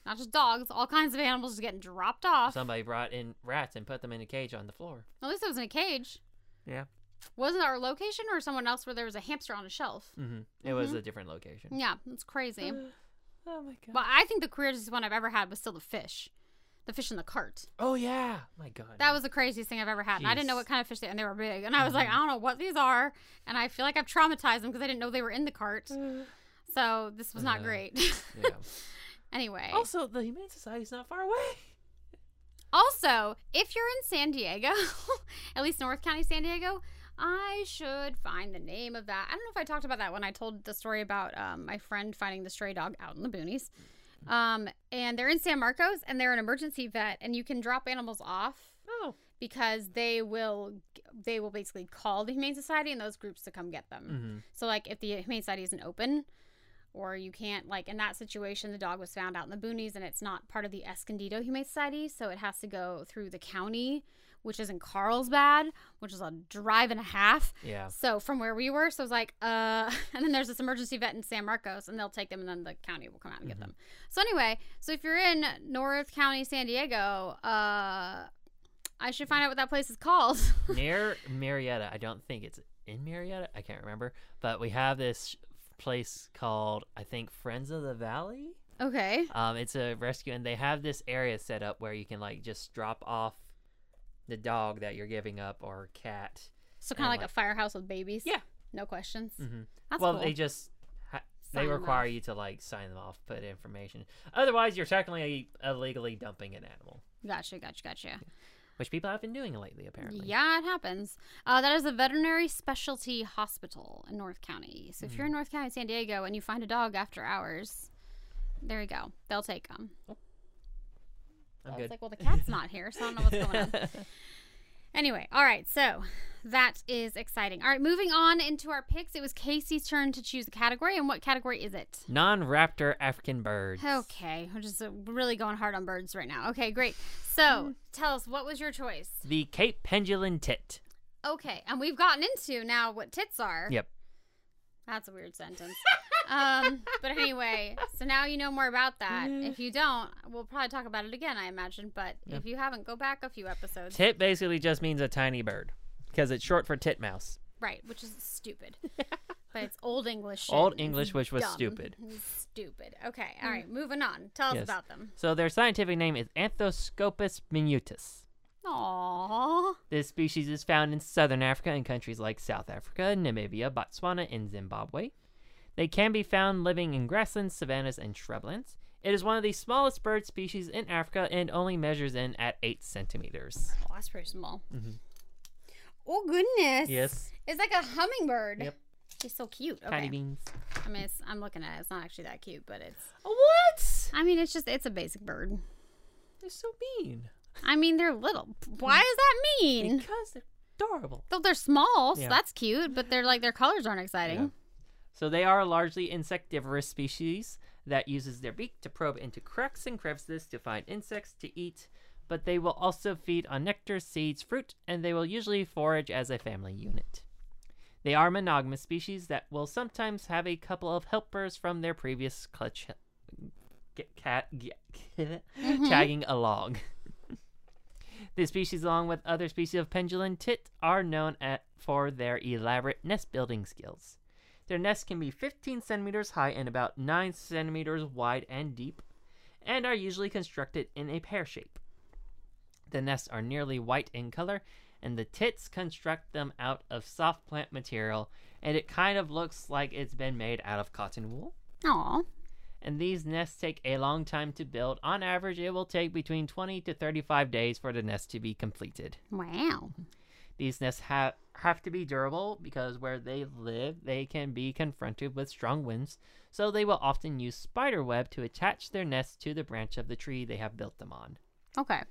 Not just dogs, all kinds of animals just getting dropped off. somebody brought in rats and put them in a cage on the floor. At least it was in a cage. Yeah. Wasn't our location or someone else where there was a hamster on a shelf? hmm It was Mhm. a different location. Yeah, it's crazy. Oh my god. But I think the craziest one I've ever had was still the fish. The fish in the cart. Oh yeah. My god. That was the craziest thing I've ever had. And I didn't know what kind of fish they and they were big. And I was like, Mhm. I don't know what these are. And I feel like I've traumatized them because I didn't know they were in the cart. So this was not Uh, great. yeah. anyway. Also, the Humane Society's not far away. Also, if you're in San Diego, at least North County, San Diego, I should find the name of that. I don't know if I talked about that when I told the story about um, my friend finding the stray dog out in the boonies. Um, and they're in San Marcos, and they're an emergency vet, and you can drop animals off Oh. because they will they will basically call the Humane Society and those groups to come get them. Mm-hmm. So like if the Humane Society isn't open or you can't like in that situation the dog was found out in the boonies and it's not part of the Escondido Humane Society, so it has to go through the county, which is in Carlsbad, which is a drive and a half. Yeah. So from where we were, so I was like, uh, and then there's this emergency vet in San Marcos, and they'll take them, and then the county will come out and get them. So anyway, so if you're in North County, San Diego, uh, I should find out what that place is called. Near Marietta. I don't think it's in Marietta. I can't remember. But we have this place called I think Friends of the Valley. okay. Um, it's a rescue, and they have this area set up where you can like just drop off the dog that you're giving up or cat. So kind of And, like, a firehouse with babies. Yeah. No questions. hmm That's well, cool. they just ha- Sign require you to like sign them off, put information. Otherwise, you're technically illegally dumping an animal, Gotcha, gotcha, gotcha. which people have been doing lately, apparently. Yeah, it happens. Uh, that is a veterinary specialty hospital in North County. So if Mm-hmm. you're in North County, San Diego, and you find a dog after hours, there you go. They'll take them. I'm I was good. like, well, the cat's not here, so I don't know what's going on. Anyway, all right, so that is exciting. All right, moving on into our picks. It was Casey's turn to choose a category, and what category is it? Non-raptor African birds. Okay, we're just uh, really going hard on birds right now. Okay, great. So tell us, what was your choice? The Cape Penduline Tit. Okay, and we've gotten into now what tits are. Yep. That's a weird sentence. um, but anyway, so now you know more about that. If you don't, we'll probably talk about it again, I imagine. But if you haven't, go back a few episodes. Tit basically just means a tiny bird because it's short for titmouse. Right, which is stupid. but it's old English. shit. Old English, which was dumb. stupid. Stupid. Okay, all right, moving on. Tell us about them. So their scientific name is Anthoscopus minutus. Aww. This species is found in southern Africa in countries like South Africa, Namibia, Botswana, and Zimbabwe. They can be found living in grasslands, savannas, and shrublands. It is one of the smallest bird species in Africa and only measures in at 8 centimeters. Oh, that's pretty small. Mhm. Oh goodness. Yes. It's like a hummingbird. Yep. He's so cute. Okay. Tiny beans. I mean, it's, I'm looking at it. It's not actually that cute, but it's. What? I mean, it's just it's a basic bird. They're so mean. I mean, they're little. Why is that mean? Because they're adorable. Though they're small, so Yeah. that's cute. But they're like their colors aren't exciting. Yeah. So they are a largely insectivorous species that uses their beak to probe into cracks and crevices to find insects to eat, but they will also feed on nectar, seeds, fruit, and they will usually forage as a family unit. They are monogamous species that will sometimes have a couple of helpers from their previous clutch get cat get, mm-hmm. tagging along. This species, along with other species of penduline tit, are known at, for their elaborate nest building skills. Their nests can be 15 centimeters high and about 9 centimeters wide and deep, and are usually constructed in a pear shape. The nests are nearly white in color, and the tits construct them out of soft plant material, and it kind of looks like it's been made out of cotton wool. Aw. And these nests take a long time to build. On average, it will take between 20 to 35 days for the nest to be completed. Wow. These nests have have to be durable because where they live, they can be confronted with strong winds, so they will often use spider web to attach their nest to the branch of the tree they have built them on. Okay.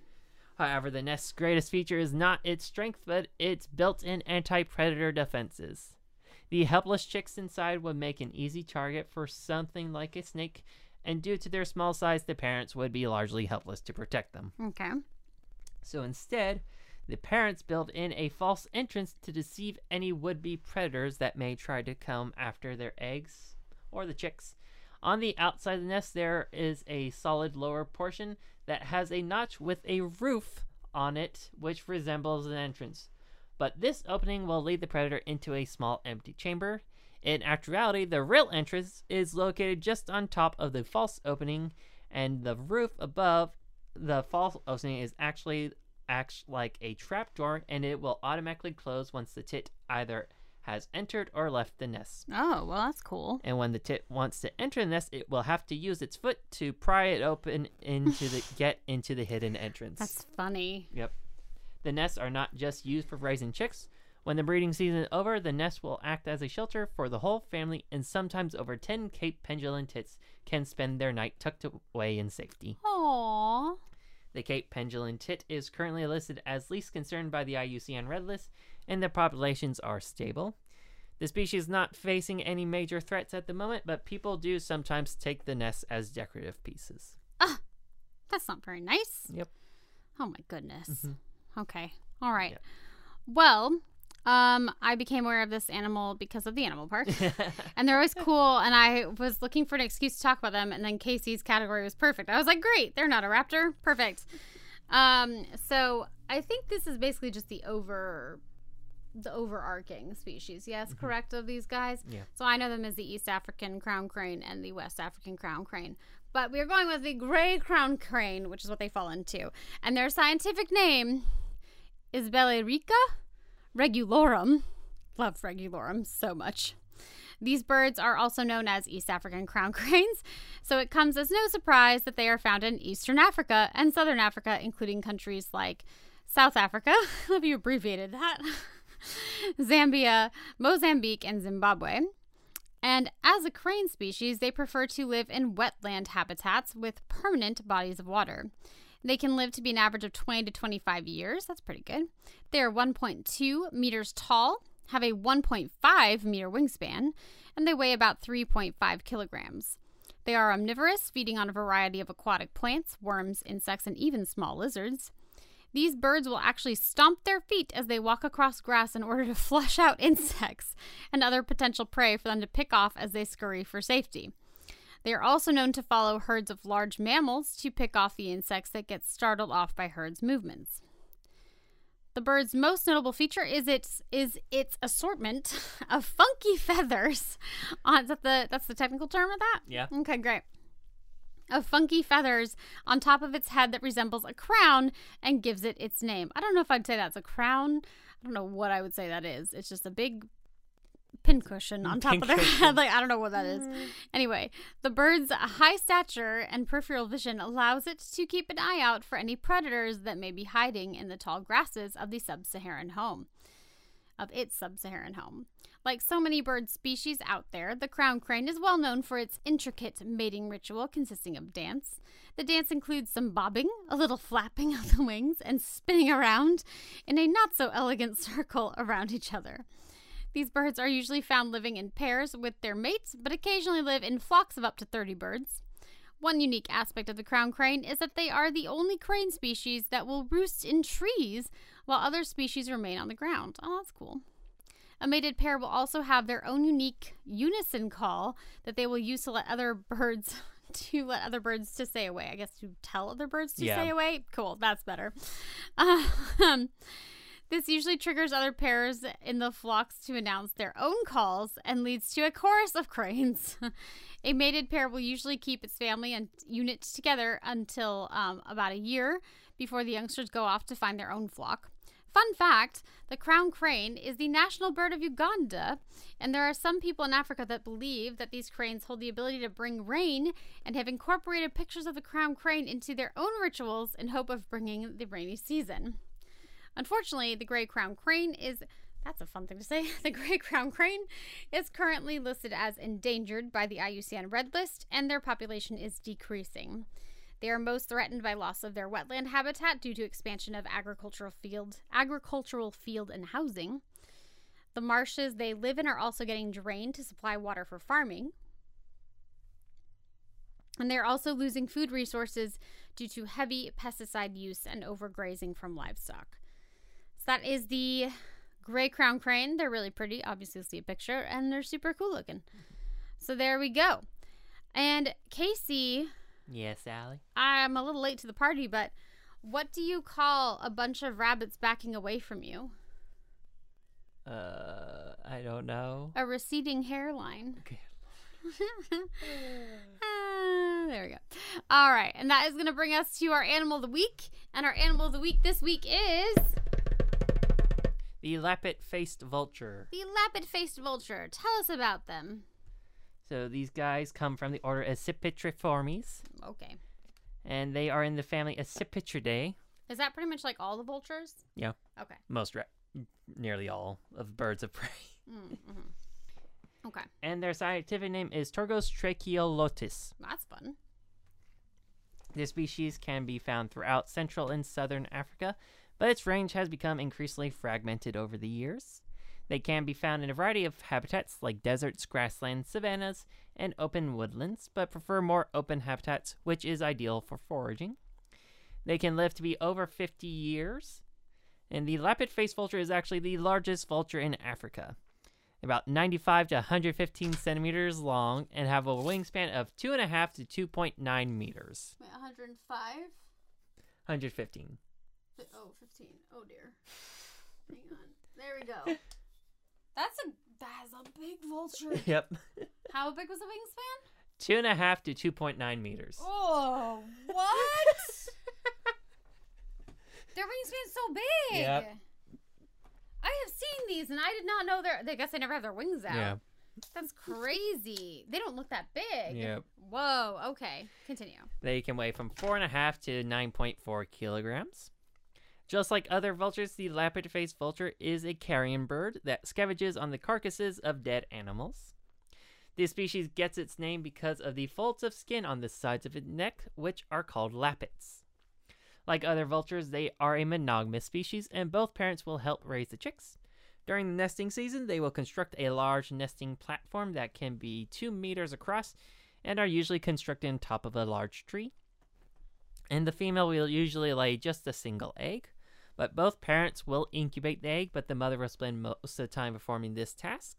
However, the nest's greatest feature is not its strength, but its built-in anti-predator defenses. The helpless chicks inside would make an easy target for something like a snake, and due to their small size, the parents would be largely helpless to protect them. Okay. So instead, the parents build in a false entrance to deceive any would be predators that may try to come after their eggs or the chicks. On the outside of the nest, there is a solid lower portion that has a notch with a roof on it, which resembles an entrance. But this opening will lead the predator into a small empty chamber. In actuality, the real entrance is located just on top of the false opening, and the roof above the false opening is actually acts like a trapdoor, and it will automatically close once the tit either has entered or left the nest. Oh, well, that's cool. And when the tit wants to enter the nest, it will have to use its foot to pry it open into the get into the hidden entrance. That's funny. Yep. The nests are not just used for raising chicks. When the breeding season is over, the nest will act as a shelter for the whole family, and sometimes over 10 Cape penduline tits can spend their night tucked away in safety. Aww. The Cape penduline tit is currently listed as least concerned by the IUCN Red List, and the populations are stable. The species is not facing any major threats at the moment, but people do sometimes take the nests as decorative pieces. Ah, that's not very nice. Yep. Oh my goodness. Mm-hmm. Okay. All right. Yep. Well, um, I became aware of this animal because of the animal park. and they're always cool. And I was looking for an excuse to talk about them. And then Casey's category was perfect. I was like, great, they're not a raptor. Perfect. Um, so I think this is basically just the over the overarching species, yes, correct, of these guys. Yeah. So I know them as the East African crown crane and the West African crown crane. But we're going with the gray crown crane, which is what they fall into. And their scientific name is Balearica regulorum. Love regulorum so much. These birds are also known as East African crown cranes, so it comes as no surprise that they are found in Eastern Africa and Southern Africa, including countries like South Africa. Love you abbreviated that. Zambia, Mozambique, and Zimbabwe. And as a crane species, they prefer to live in wetland habitats with permanent bodies of water. They can live to be an average of 20 to 25 years. That's pretty good. They are 1.2 meters tall, have a 1.5 meter wingspan, and they weigh about 3.5 kilograms. They are omnivorous, feeding on a variety of aquatic plants, worms, insects, and even small lizards. These birds will actually stomp their feet as they walk across grass in order to flush out insects and other potential prey for them to pick off as they scurry for safety. They are also known to follow herds of large mammals to pick off the insects that get startled off by herds' movements. The bird's most notable feature is its is its assortment of funky feathers. On uh, is that the that's the technical term of that? Yeah. Okay, great. Of funky feathers on top of its head that resembles a crown and gives it its name. I don't know if I'd say that's a crown. I don't know what I would say that is. It's just a big pincushion on top of their Pincushion. head. Like I don't know what that is. Mm. Anyway, the bird's high stature and peripheral vision allows it to keep an eye out for any predators that may be hiding in the tall grasses of the sub-Saharan home. Of its sub-Saharan home. Like so many bird species out there, the crown crane is well known for its intricate mating ritual consisting of dance. The dance includes some bobbing, a little flapping of the wings, and spinning around in a not so elegant circle around each other. These birds are usually found living in pairs with their mates, but occasionally live in flocks of up to 30 birds. One unique aspect of the crown crane is that they are the only crane species that will roost in trees while other species remain on the ground. Oh, that's cool. A mated pair will also have their own unique unison call that they will use to let other birds to let other birds to stay away. I guess to tell other birds to Yeah. stay away. Cool, that's better. Um, this usually triggers other pairs in the flocks to announce their own calls and leads to a chorus of cranes. a mated pair will usually keep its family and unit together until um, about a year before the youngsters go off to find their own flock. Fun fact the crown crane is the national bird of Uganda, and there are some people in Africa that believe that these cranes hold the ability to bring rain and have incorporated pictures of the crown crane into their own rituals in hope of bringing the rainy season. Unfortunately, the gray crown crane is that's a fun thing to say. The gray crown crane is currently listed as endangered by the IUCN Red List, and their population is decreasing. They are most threatened by loss of their wetland habitat due to expansion of agricultural field, agricultural field and housing. The marshes they live in are also getting drained to supply water for farming. And they're also losing food resources due to heavy pesticide use and overgrazing from livestock. That is the gray crown crane. They're really pretty. Obviously, you'll see a picture, and they're super cool looking. So there we go. And Casey, Yes, Allie. I'm a little late to the party, but what do you call a bunch of rabbits backing away from you? Uh, I don't know. A receding hairline. Okay. Ah, there we go. All right, and that is going to bring us to our animal of the week. And our animal of the week this week is The lappet-faced vulture. the lappet-faced vulture. Tell us about them. So these guys come from the order Accipitriformes, Okay. and they are in the family Accipitridae. Is that pretty much like all the vultures? Yeah. Okay. Most, ra- nearly all of birds of prey. Mm-hmm. Okay. And their scientific name is Torgos tracheliotos. That's fun. This species can be found throughout central and southern Africa, but its range has become increasingly fragmented over the years. They can be found in a variety of habitats like deserts, grasslands, savannas, and open woodlands, but prefer more open habitats, which is ideal for foraging. They can live to be over 50 years, and the lappet faced vulture is actually the largest vulture in Africa. About 95 to 115 centimeters long and have a wingspan of 2.5 to 2.9 meters. Wait, 105? 115. Oh, 15. Oh dear. Hang on. There we go. That's a that's a big vulture. Yep. How big was the wingspan? Two and a half to 2.9 meters. Oh, what? Their wingspan's so big. Yep. I have seen these, and I did not know they're. I guess they never have their wings out. Yeah. That's crazy. They don't look that big. Yep. Whoa. Okay. Continue. They can weigh from four and a half to nine point four kilograms. Just like other vultures, the lappet-faced vulture is a carrion bird that scavenges on the carcasses of dead animals. This species gets its name because of the folds of skin on the sides of its neck, which are called lappets. Like other vultures, they are a monogamous species, and both parents will help raise the chicks. During the nesting season, they will construct a large nesting platform that can be two meters across and are usually constructed on top of a large tree. And the female will usually lay just a single egg, but both parents will incubate the egg, but the mother will spend most of the time performing this task.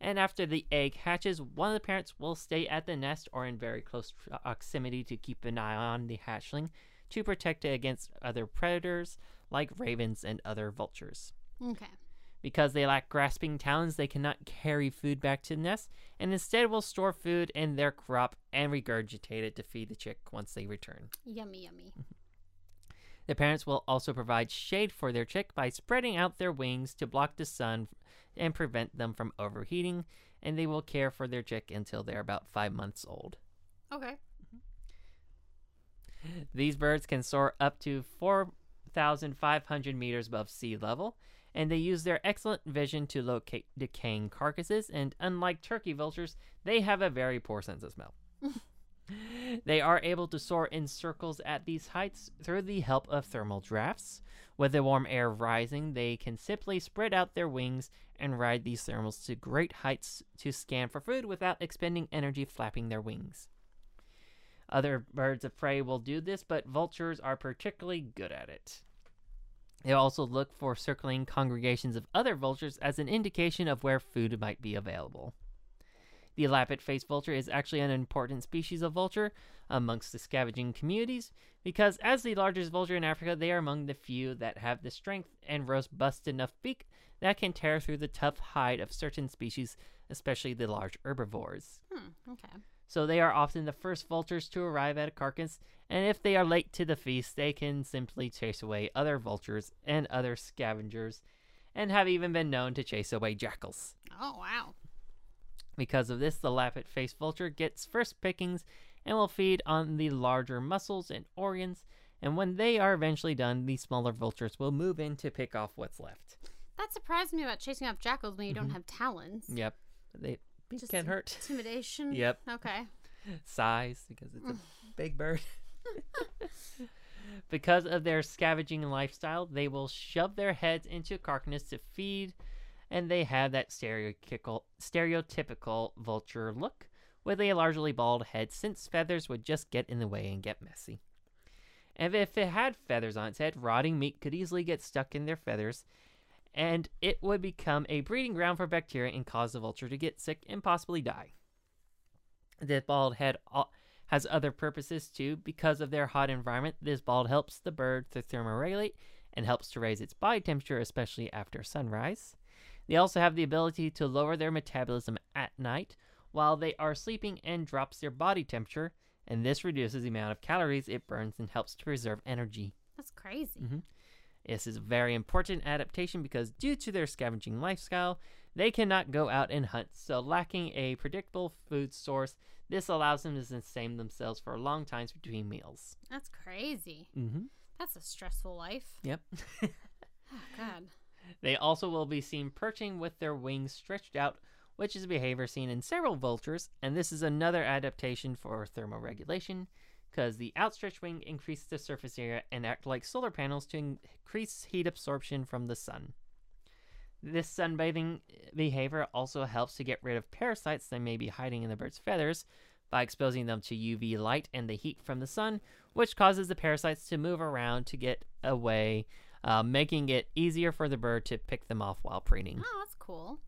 And after the egg hatches, one of the parents will stay at the nest or in very close proximity to keep an eye on the hatchling to protect it against other predators like ravens and other vultures. Okay. Because they lack grasping talons, they cannot carry food back to the nest and instead will store food in their crop and regurgitate it to feed the chick once they return. Yummy, yummy. Mm-hmm. The parents will also provide shade for their chick by spreading out their wings to block the sun and prevent them from overheating, and they will care for their chick until they're about five months old. Okay. These birds can soar up to 4,500 meters above sea level, and they use their excellent vision to locate decaying carcasses, and unlike turkey vultures, they have a very poor sense of smell. they are able to soar in circles at these heights through the help of thermal drafts. With the warm air rising, they can simply spread out their wings and ride these thermals to great heights to scan for food without expending energy flapping their wings. Other birds of prey will do this, but vultures are particularly good at it. They also look for circling congregations of other vultures as an indication of where food might be available. The lappet faced vulture is actually an important species of vulture amongst the scavenging communities because, as the largest vulture in Africa, they are among the few that have the strength and robust enough beak that can tear through the tough hide of certain species, especially the large herbivores. Hmm. Okay. So they are often the first vultures to arrive at a carcass, and if they are late to the feast, they can simply chase away other vultures and other scavengers, and have even been known to chase away jackals. Oh wow. Because of this, the lappet faced vulture gets first pickings and will feed on the larger muscles and organs, and when they are eventually done, the smaller vultures will move in to pick off what's left. That surprised me about chasing off jackals when you don't mm-hmm. have talons. Yep. They Just can hurt. Intimidation. Yep. Okay. size because it's a mm. big bird. because of their scavenging lifestyle, they will shove their heads into carcass to feed, and they have that stereotypical, stereotypical vulture look with a largely bald head, since feathers would just get in the way and get messy. And if it had feathers on its head, rotting meat could easily get stuck in their feathers, and it would become a breeding ground for bacteria and cause the vulture to get sick and possibly die. The bald head has other purposes too. Because of their hot environment, this bald helps the bird to thermoregulate and helps to raise its body temperature, especially after sunrise. They also have the ability to lower their metabolism at night while they are sleeping and drops their body temperature, and this reduces the amount of calories it burns and helps to preserve energy. That's crazy. Mhm. This is a very important adaptation because due to their scavenging lifestyle, they cannot go out and hunt. So, lacking a predictable food source, this allows them to sustain themselves for long times between meals. That's crazy. Mm-hmm. That's a stressful life. Yep. Oh God. They also will be seen perching with their wings stretched out, which is a behavior seen in several vultures, and this is another adaptation for thermoregulation because the outstretched wing increases the surface area and act like solar panels to increase heat absorption from the sun. This sunbathing behavior also helps to get rid of parasites that may be hiding in the bird's feathers by exposing them to UV light and the heat from the sun, which causes the parasites to move around to get away, uh, making it easier for the bird to pick them off while preening. Oh, that's cool.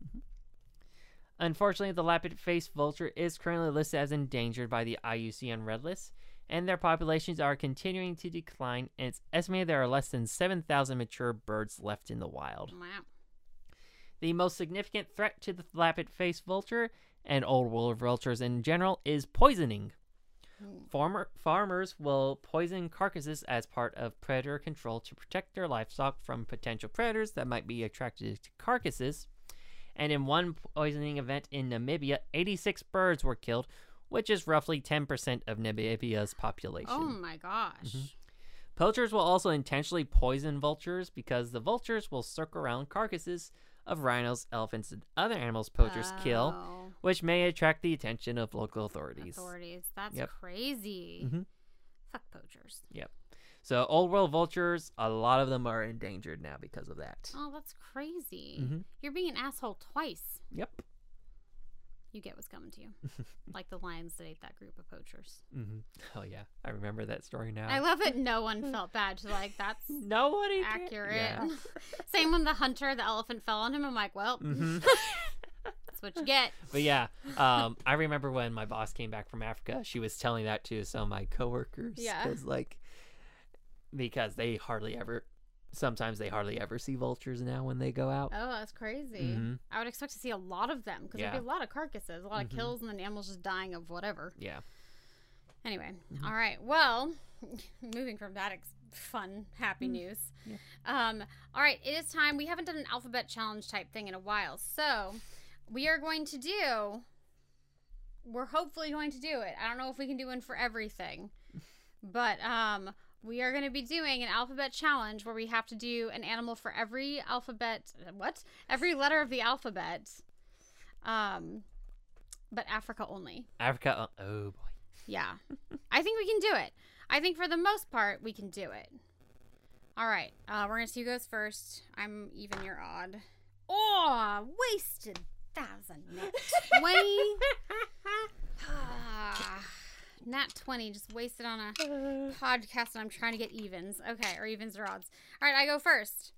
Unfortunately, the lappet faced vulture is currently listed as endangered by the IUCN Red List, and their populations are continuing to decline, and it's estimated there are less than 7,000 mature birds left in the wild. Wow. The most significant threat to the lappet faced vulture and old world vultures in general is poisoning. Farmer, farmers will poison carcasses as part of predator control to protect their livestock from potential predators that might be attracted to carcasses. And in one poisoning event in Namibia, 86 birds were killed, which is roughly 10% of Namibia's population. Oh my gosh. Mm-hmm. Poachers will also intentionally poison vultures because the vultures will circle around carcasses of rhinos, elephants, and other animals poachers kill, Oh, which may attract the attention of local authorities. Authorities. That's Yep. crazy. Mhm. Fuck poachers. Yep. So, old world vultures, a lot of them are endangered now because of that. Oh, that's crazy. Mhm. You're being an asshole twice. Yep. You get what's coming to you. like the lions that ate that group of poachers. hmm Oh yeah, I remember that story now. I love it. No one felt bad. Like, that's Nobody accurate. Yeah. Same when the hunter, the elephant fell on him. I'm like, well, Mhm. That's what you get. But yeah, um, I remember when my boss came back from Africa, she was telling that to some of my coworkers. Yeah. 'cause, like, because they hardly ever, sometimes they hardly ever see vultures now when they go out. Oh, that's crazy. Mhm. I would expect to see a lot of them because there'd be a lot of carcasses, a lot Mhm. of kills, and then animals just dying of whatever. Yeah. Anyway, Mm-hmm. all right. Well, moving from that ex- fun, happy news. Mm. Yeah. Um, all right, it is time. We haven't done an alphabet challenge type thing in a while, so we are going to do. We're hopefully going to do it. I don't know if we can do one for everything, but um, we are going to be doing an alphabet challenge where we have to do an animal for every alphabet. What? Every letter of the alphabet. Um, but Africa only. Africa. Oh boy. Yeah. I think we can do it. I think for the most part, we can do it. All right. Uh, we're going to see who goes first. I'm even, you're odd. Oh, wasted thousand. Nat 20. Ah, Nat 20 just wasted on a podcast, and I'm trying to get evens. Okay, or evens or odds. All right, I go first.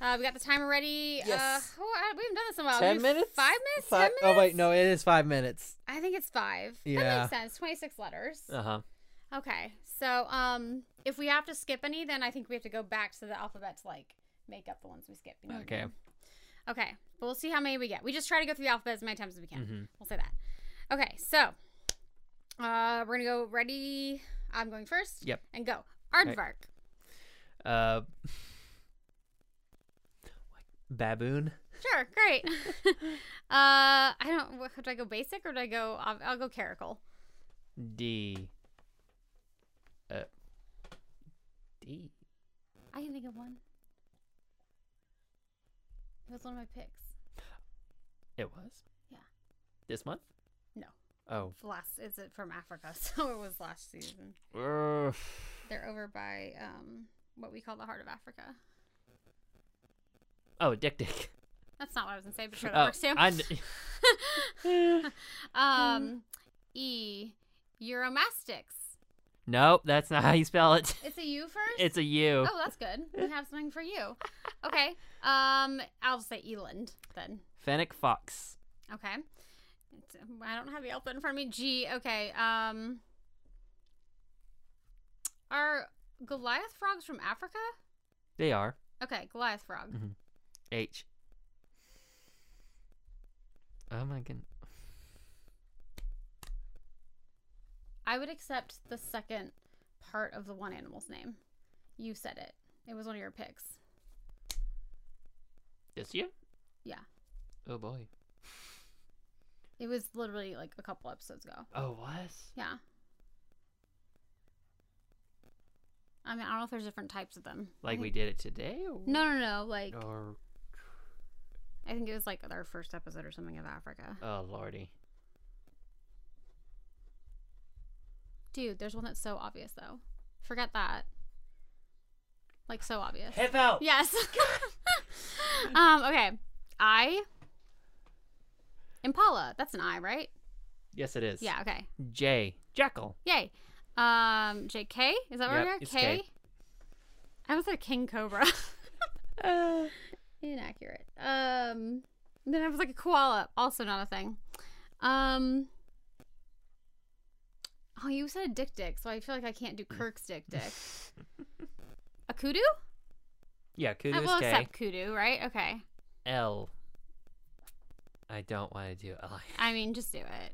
Uh, we got the timer ready. Yes. Uh, oh, I- we haven't done this in a while. Ten minutes? Five minutes? Five, Ten minutes? oh wait, no, it is five minutes. I think it's five. Yeah. That makes sense. 26 letters. Uh huh. Okay, so um, if we have to skip any, then I think we have to go back to the alphabet to like make up the ones we skipped. you know what I Okay. mean? Okay, but we'll see how many we get. We just try to go through the alphabet as many times as we can. Mhm. We'll say that. Okay, so uh, we're gonna go. Ready? I'm going first. Yep. And go. Aardvark. Uh. Baboon. Sure, great. uh, I don't. what- Do I go basic or do I go? I'll, I'll go caracal. D. Uh. D. I can think of one. It was one of my picks. It was. Yeah. This month. No. Oh. Last is it from Africa? So it was last season. Ugh. They're over by um what we call the heart of Africa. Oh, Dik Dik. That's not what I was gonna say, but sure that Oh, works too. Kn- um, E, Uromastyx. nope, that's not how you spell it. It's a U first. It's a U. oh, that's good. We have something for you. Okay. Um, I'll say Eland then. Fennec Fox. Okay. It's, I don't have the alphabet in front of me. G. Okay. Um, are Goliath frogs from Africa? They are. Okay, Goliath frog. H. Oh my god. I would accept the second part of the one animal's name. You said it. It was one of your picks. This you? Yeah. Oh boy. It was literally like a couple episodes ago. Oh, was? Yeah. I mean, I don't know if there's different types of them. Like we did it today? Or, No, no, no. Like Or I think it was like our first episode or something of Africa. oh lordy. Dude, there's one that's so obvious though. Forget that. Like so obvious. Hippo. Yes. um. Okay. I. Impala. That's an I, right? Yes, it is. Yeah. Okay. J. Jackal. Yay. Um. J.K. Is that where Yep, it's K. K. I was a king cobra. Uh, Inaccurate. Um. Then I was like a koala. Also not a thing. Um. Oh, you said a dik dik, so I feel like I can't do Kirk's dik dik. a kudu? yeah, I kudu will is K. accept kudu, right? Okay. L. I don't want to do L. I mean, just do it.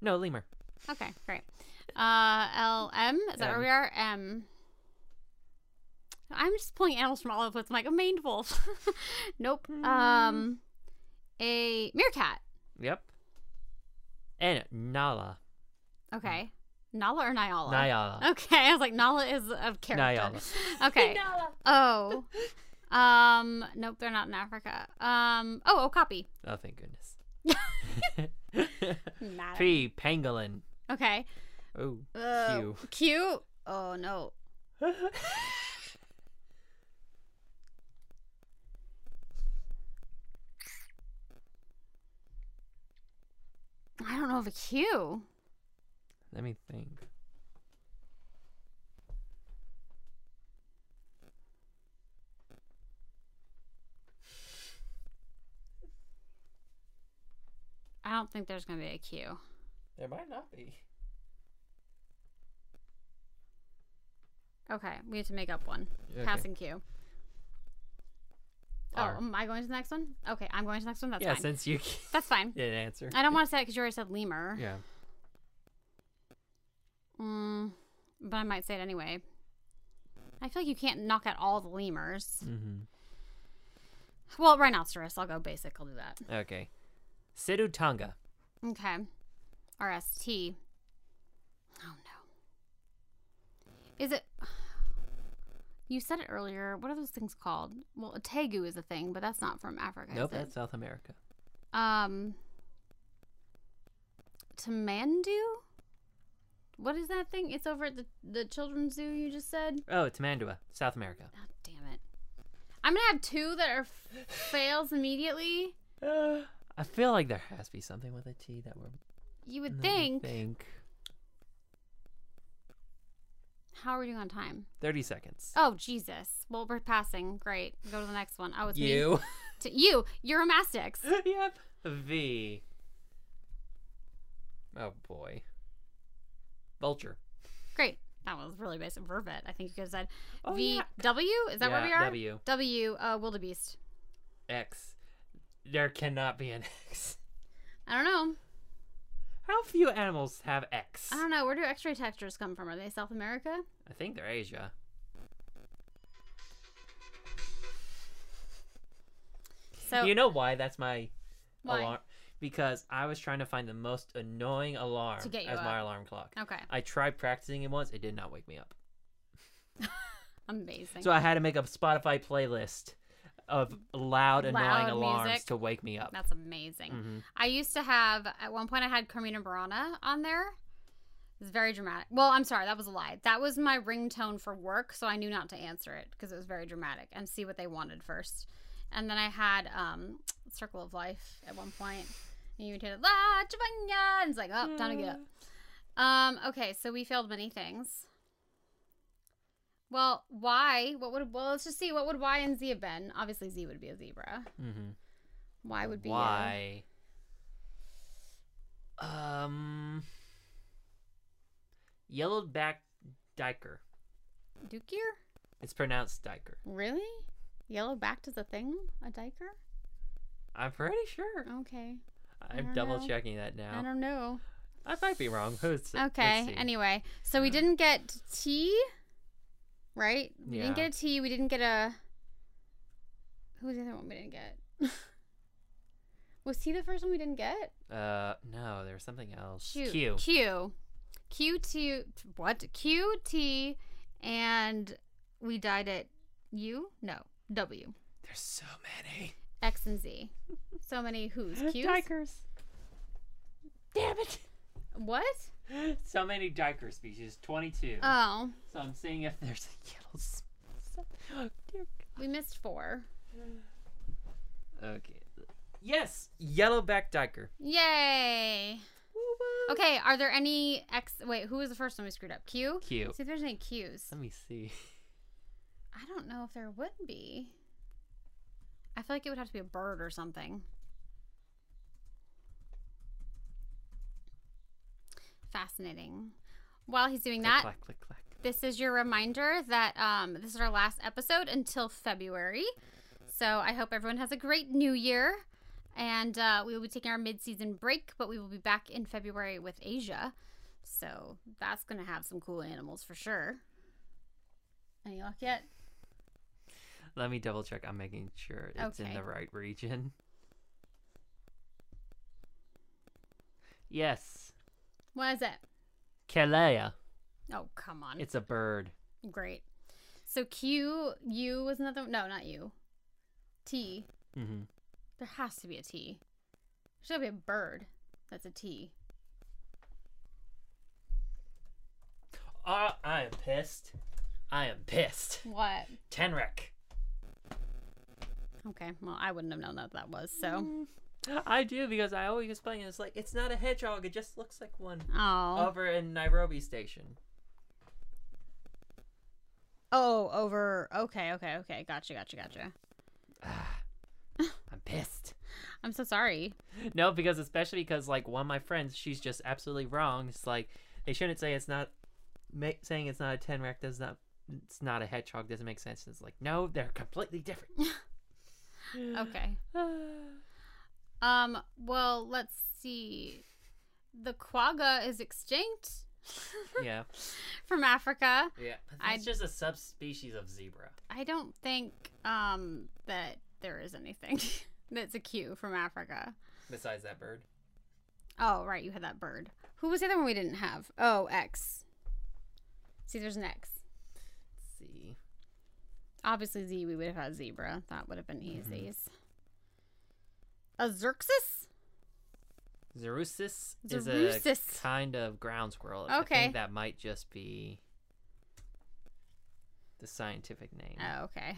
No, lemur. Okay, great. Uh, L M. Is that where we are? M. I'm just pulling animals from all over the like a maned wolf. nope. Um, a meerkat. Yep. And Nala. Okay. Nala or Nyala? Nyala. Okay, I was like Nala is a character. Nyala. Okay. oh. Um. Nope, they're not in Africa. Um. Oh, Okapi. Oh, thank goodness. P. Pangolin. Okay. Oh, Uh, Q. Q. Oh no. I don't know of a Q. Let me think. Don't think there's gonna be a Q. There might not be. Okay, we have to make up one. Okay. Passing Q. Oh, am I going to the next one? Okay, I'm going to the next one. That's yeah, fine. since you That's fine. didn't answer. I don't want to say it because you already said lemur. Yeah. Mm, but I might say it anyway. I feel like you can't knock out all the lemurs. Mm-hmm. Well, rhinoceros. I'll go basic. I'll do that. Okay. Sitatunga. Okay. RST. Oh no. Is it? You said it earlier. What are those things called? Well, a tegu is a thing, but that's not from Africa. Nope, that's South America. Um. Tamandua. What is that thing? It's over at the the children's zoo. You just said. Oh, it's Mandua, South America. God damn it! I'm gonna have two that are f- fails immediately. I feel like there has to be something with a T that we're. You would think. Think. How are we doing on time? Thirty seconds. Oh Jesus! Well, we're passing. Great. Go to the next one. Oh, it's me. you. To you. Uromastyx. yep. V. Oh boy. Vulture. Great. That was really basic. Vervet. I think you could have said Oh, V yeah. W. Is that where we are? W. W. Uh, wildebeest. X. There cannot be an X. I don't know. How few animals have X? I don't know. Where do X-ray tetras come from? Are they South America? I think they're Asia. So you know why that's my Why? alarm? Because I was trying to find the most annoying alarm To get you as my alarm clock. okay, I tried practicing it once. It did not wake me up. amazing. So I had to make a Spotify playlist of loud, annoying Loud alarms music. to wake me up. That's amazing. Mhm. I used to have at one point I had Carmina Burana on there. It's very dramatic. Well, I'm sorry, that was a lie. That was my ringtone for work, so I knew not to answer it because it was very dramatic and see what they wanted first. And then I had um Circle of Life at one point. And you would hear La Chavanya and it's like, oh, time to get up. Um, okay, so we failed many things. Well, Y, what would well let's just see what would Y and Z have been. Obviously Z would be a zebra. Mhm. Y would be a- Why? Um, yellowed back duiker. Dukier? It's pronounced duiker. Really? Yellow backed is a thing? A duiker? I'm pretty sure. Okay. I'm double know. checking that now. I don't know. I might be wrong. Who's Okay. Anyway, so we didn't get T, right? We didn't get a T. We didn't get a. Who was the other one we didn't get? was T the first one we didn't get? Uh, no, there was something else. Shoot. Q. Q. Q T. What? Q T, and we died at U. No. W. There's so many. X and Z. So many who's Q's. Duikers. Damn it. What? So many duiker species. 22. Oh, so I'm seeing if there's a yellow. Oh, we missed four. Okay. Yes, yellowback duiker. Yay! Okay, are there any X? Wait, who was the first one we screwed up? Q. Cute. See if there's any Q's. Let me see. I don't know if there would be. I feel like it would have to be a bird or something. Fascinating. While he's doing Click, that, clack, click, clack. this is your reminder that um, this is our last episode until February. So I hope everyone has a great new year. And uh, we will be taking our mid season break, but we will be back in February with Asia. So that's going to have some cool animals for sure. Any luck yet? Let me double check. I'm making sure it's in the right region. Yes. What is it? Quelea. Oh, come on. It's a bird. Great. So Q, U was another. No, not U. T. Mm-hmm. There has to be a T. There's got to be a bird that's a T. Uh, I am pissed. I am pissed. What? Tenrec. Okay, well, I wouldn't have known that that was, so. Mm. I do because I always explain it. It's like it's not a hedgehog. It just looks like one Oh. over in Nairobi Station. Oh, over. Okay, okay, okay. Gotcha, gotcha, gotcha. I'm pissed. I'm so sorry. No, because especially because like one of my friends, she's just absolutely wrong. It's like they shouldn't say it's not ma- saying it's not a tenrec does not it's not a hedgehog doesn't make sense. It's like no, they're completely different. Okay. Um, well, let's see. The quagga is extinct yeah, from Africa. yeah. It's just a subspecies of zebra. I don't think um that there is anything that's a cue from Africa. Besides that bird. Oh, right, you had that bird. Who was the other one we didn't have? Oh, X. See, there's an X. Let's see. Obviously, Z, we would have had zebra. That would have been Mm-hmm. A Xerxes? Zerusis is a kind of ground squirrel. I Okay. think that might just be the scientific name. Oh, okay.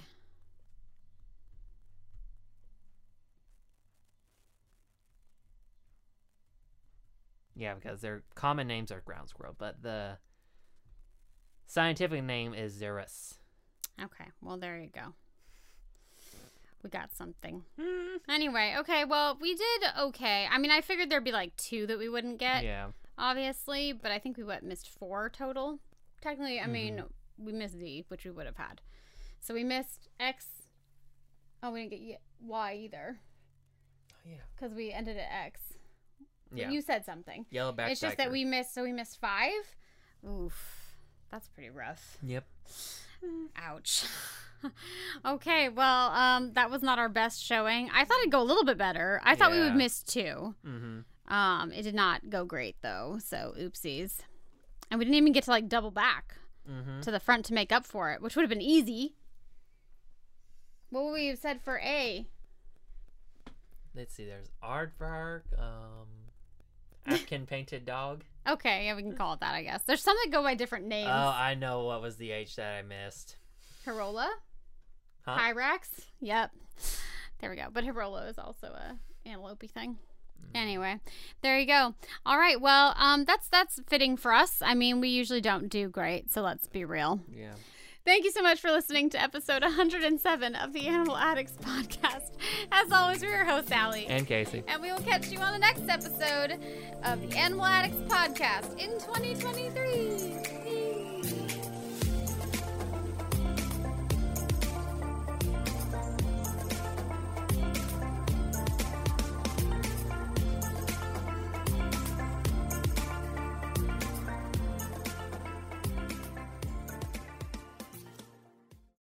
Yeah, because their common names are ground squirrel, but the scientific name is Xerus. Okay, well, there you go. We got something. Hmm. Anyway, okay, well, we did okay. I mean, I figured there'd be like two that we wouldn't get, Yeah. obviously, but I think we what missed four total. Technically, I mean, Mm-hmm. we missed Z, which we would have had. So we missed X. Oh, we didn't get y- either Oh, yeah. because we ended at X. Yeah. You said something. Yellowback. it's just that we missed, so we missed five. Oof, that's pretty rough. Yep. Ouch. okay, well, um, that was not our best showing. I thought it'd go a little bit better. I thought we would miss two. Mm-hmm. Um, it did not go great though, so oopsies. And we didn't even get to like double back Mm-hmm. to the front to make up for it, which would have been easy. What would we have said for A? Let's see. There's aardvark. Um, African painted dog. Okay, yeah, we can call it that, I guess. There's some that go by different names. Oh. I know what was the H that I missed. Hirola, Huh? Hyrax. Yep. There we go. But Hirola is also a antelope thing. Anyway, there you go. All right. Well, um, that's that's fitting for us. I mean, we usually don't do great, so let's be real. Yeah. Thank you so much for listening to episode 107 of the Animal Addicts podcast. As always, we're your host, Allie. And Casey. And we will catch you on the next episode of the Animal Addicts podcast in 2023.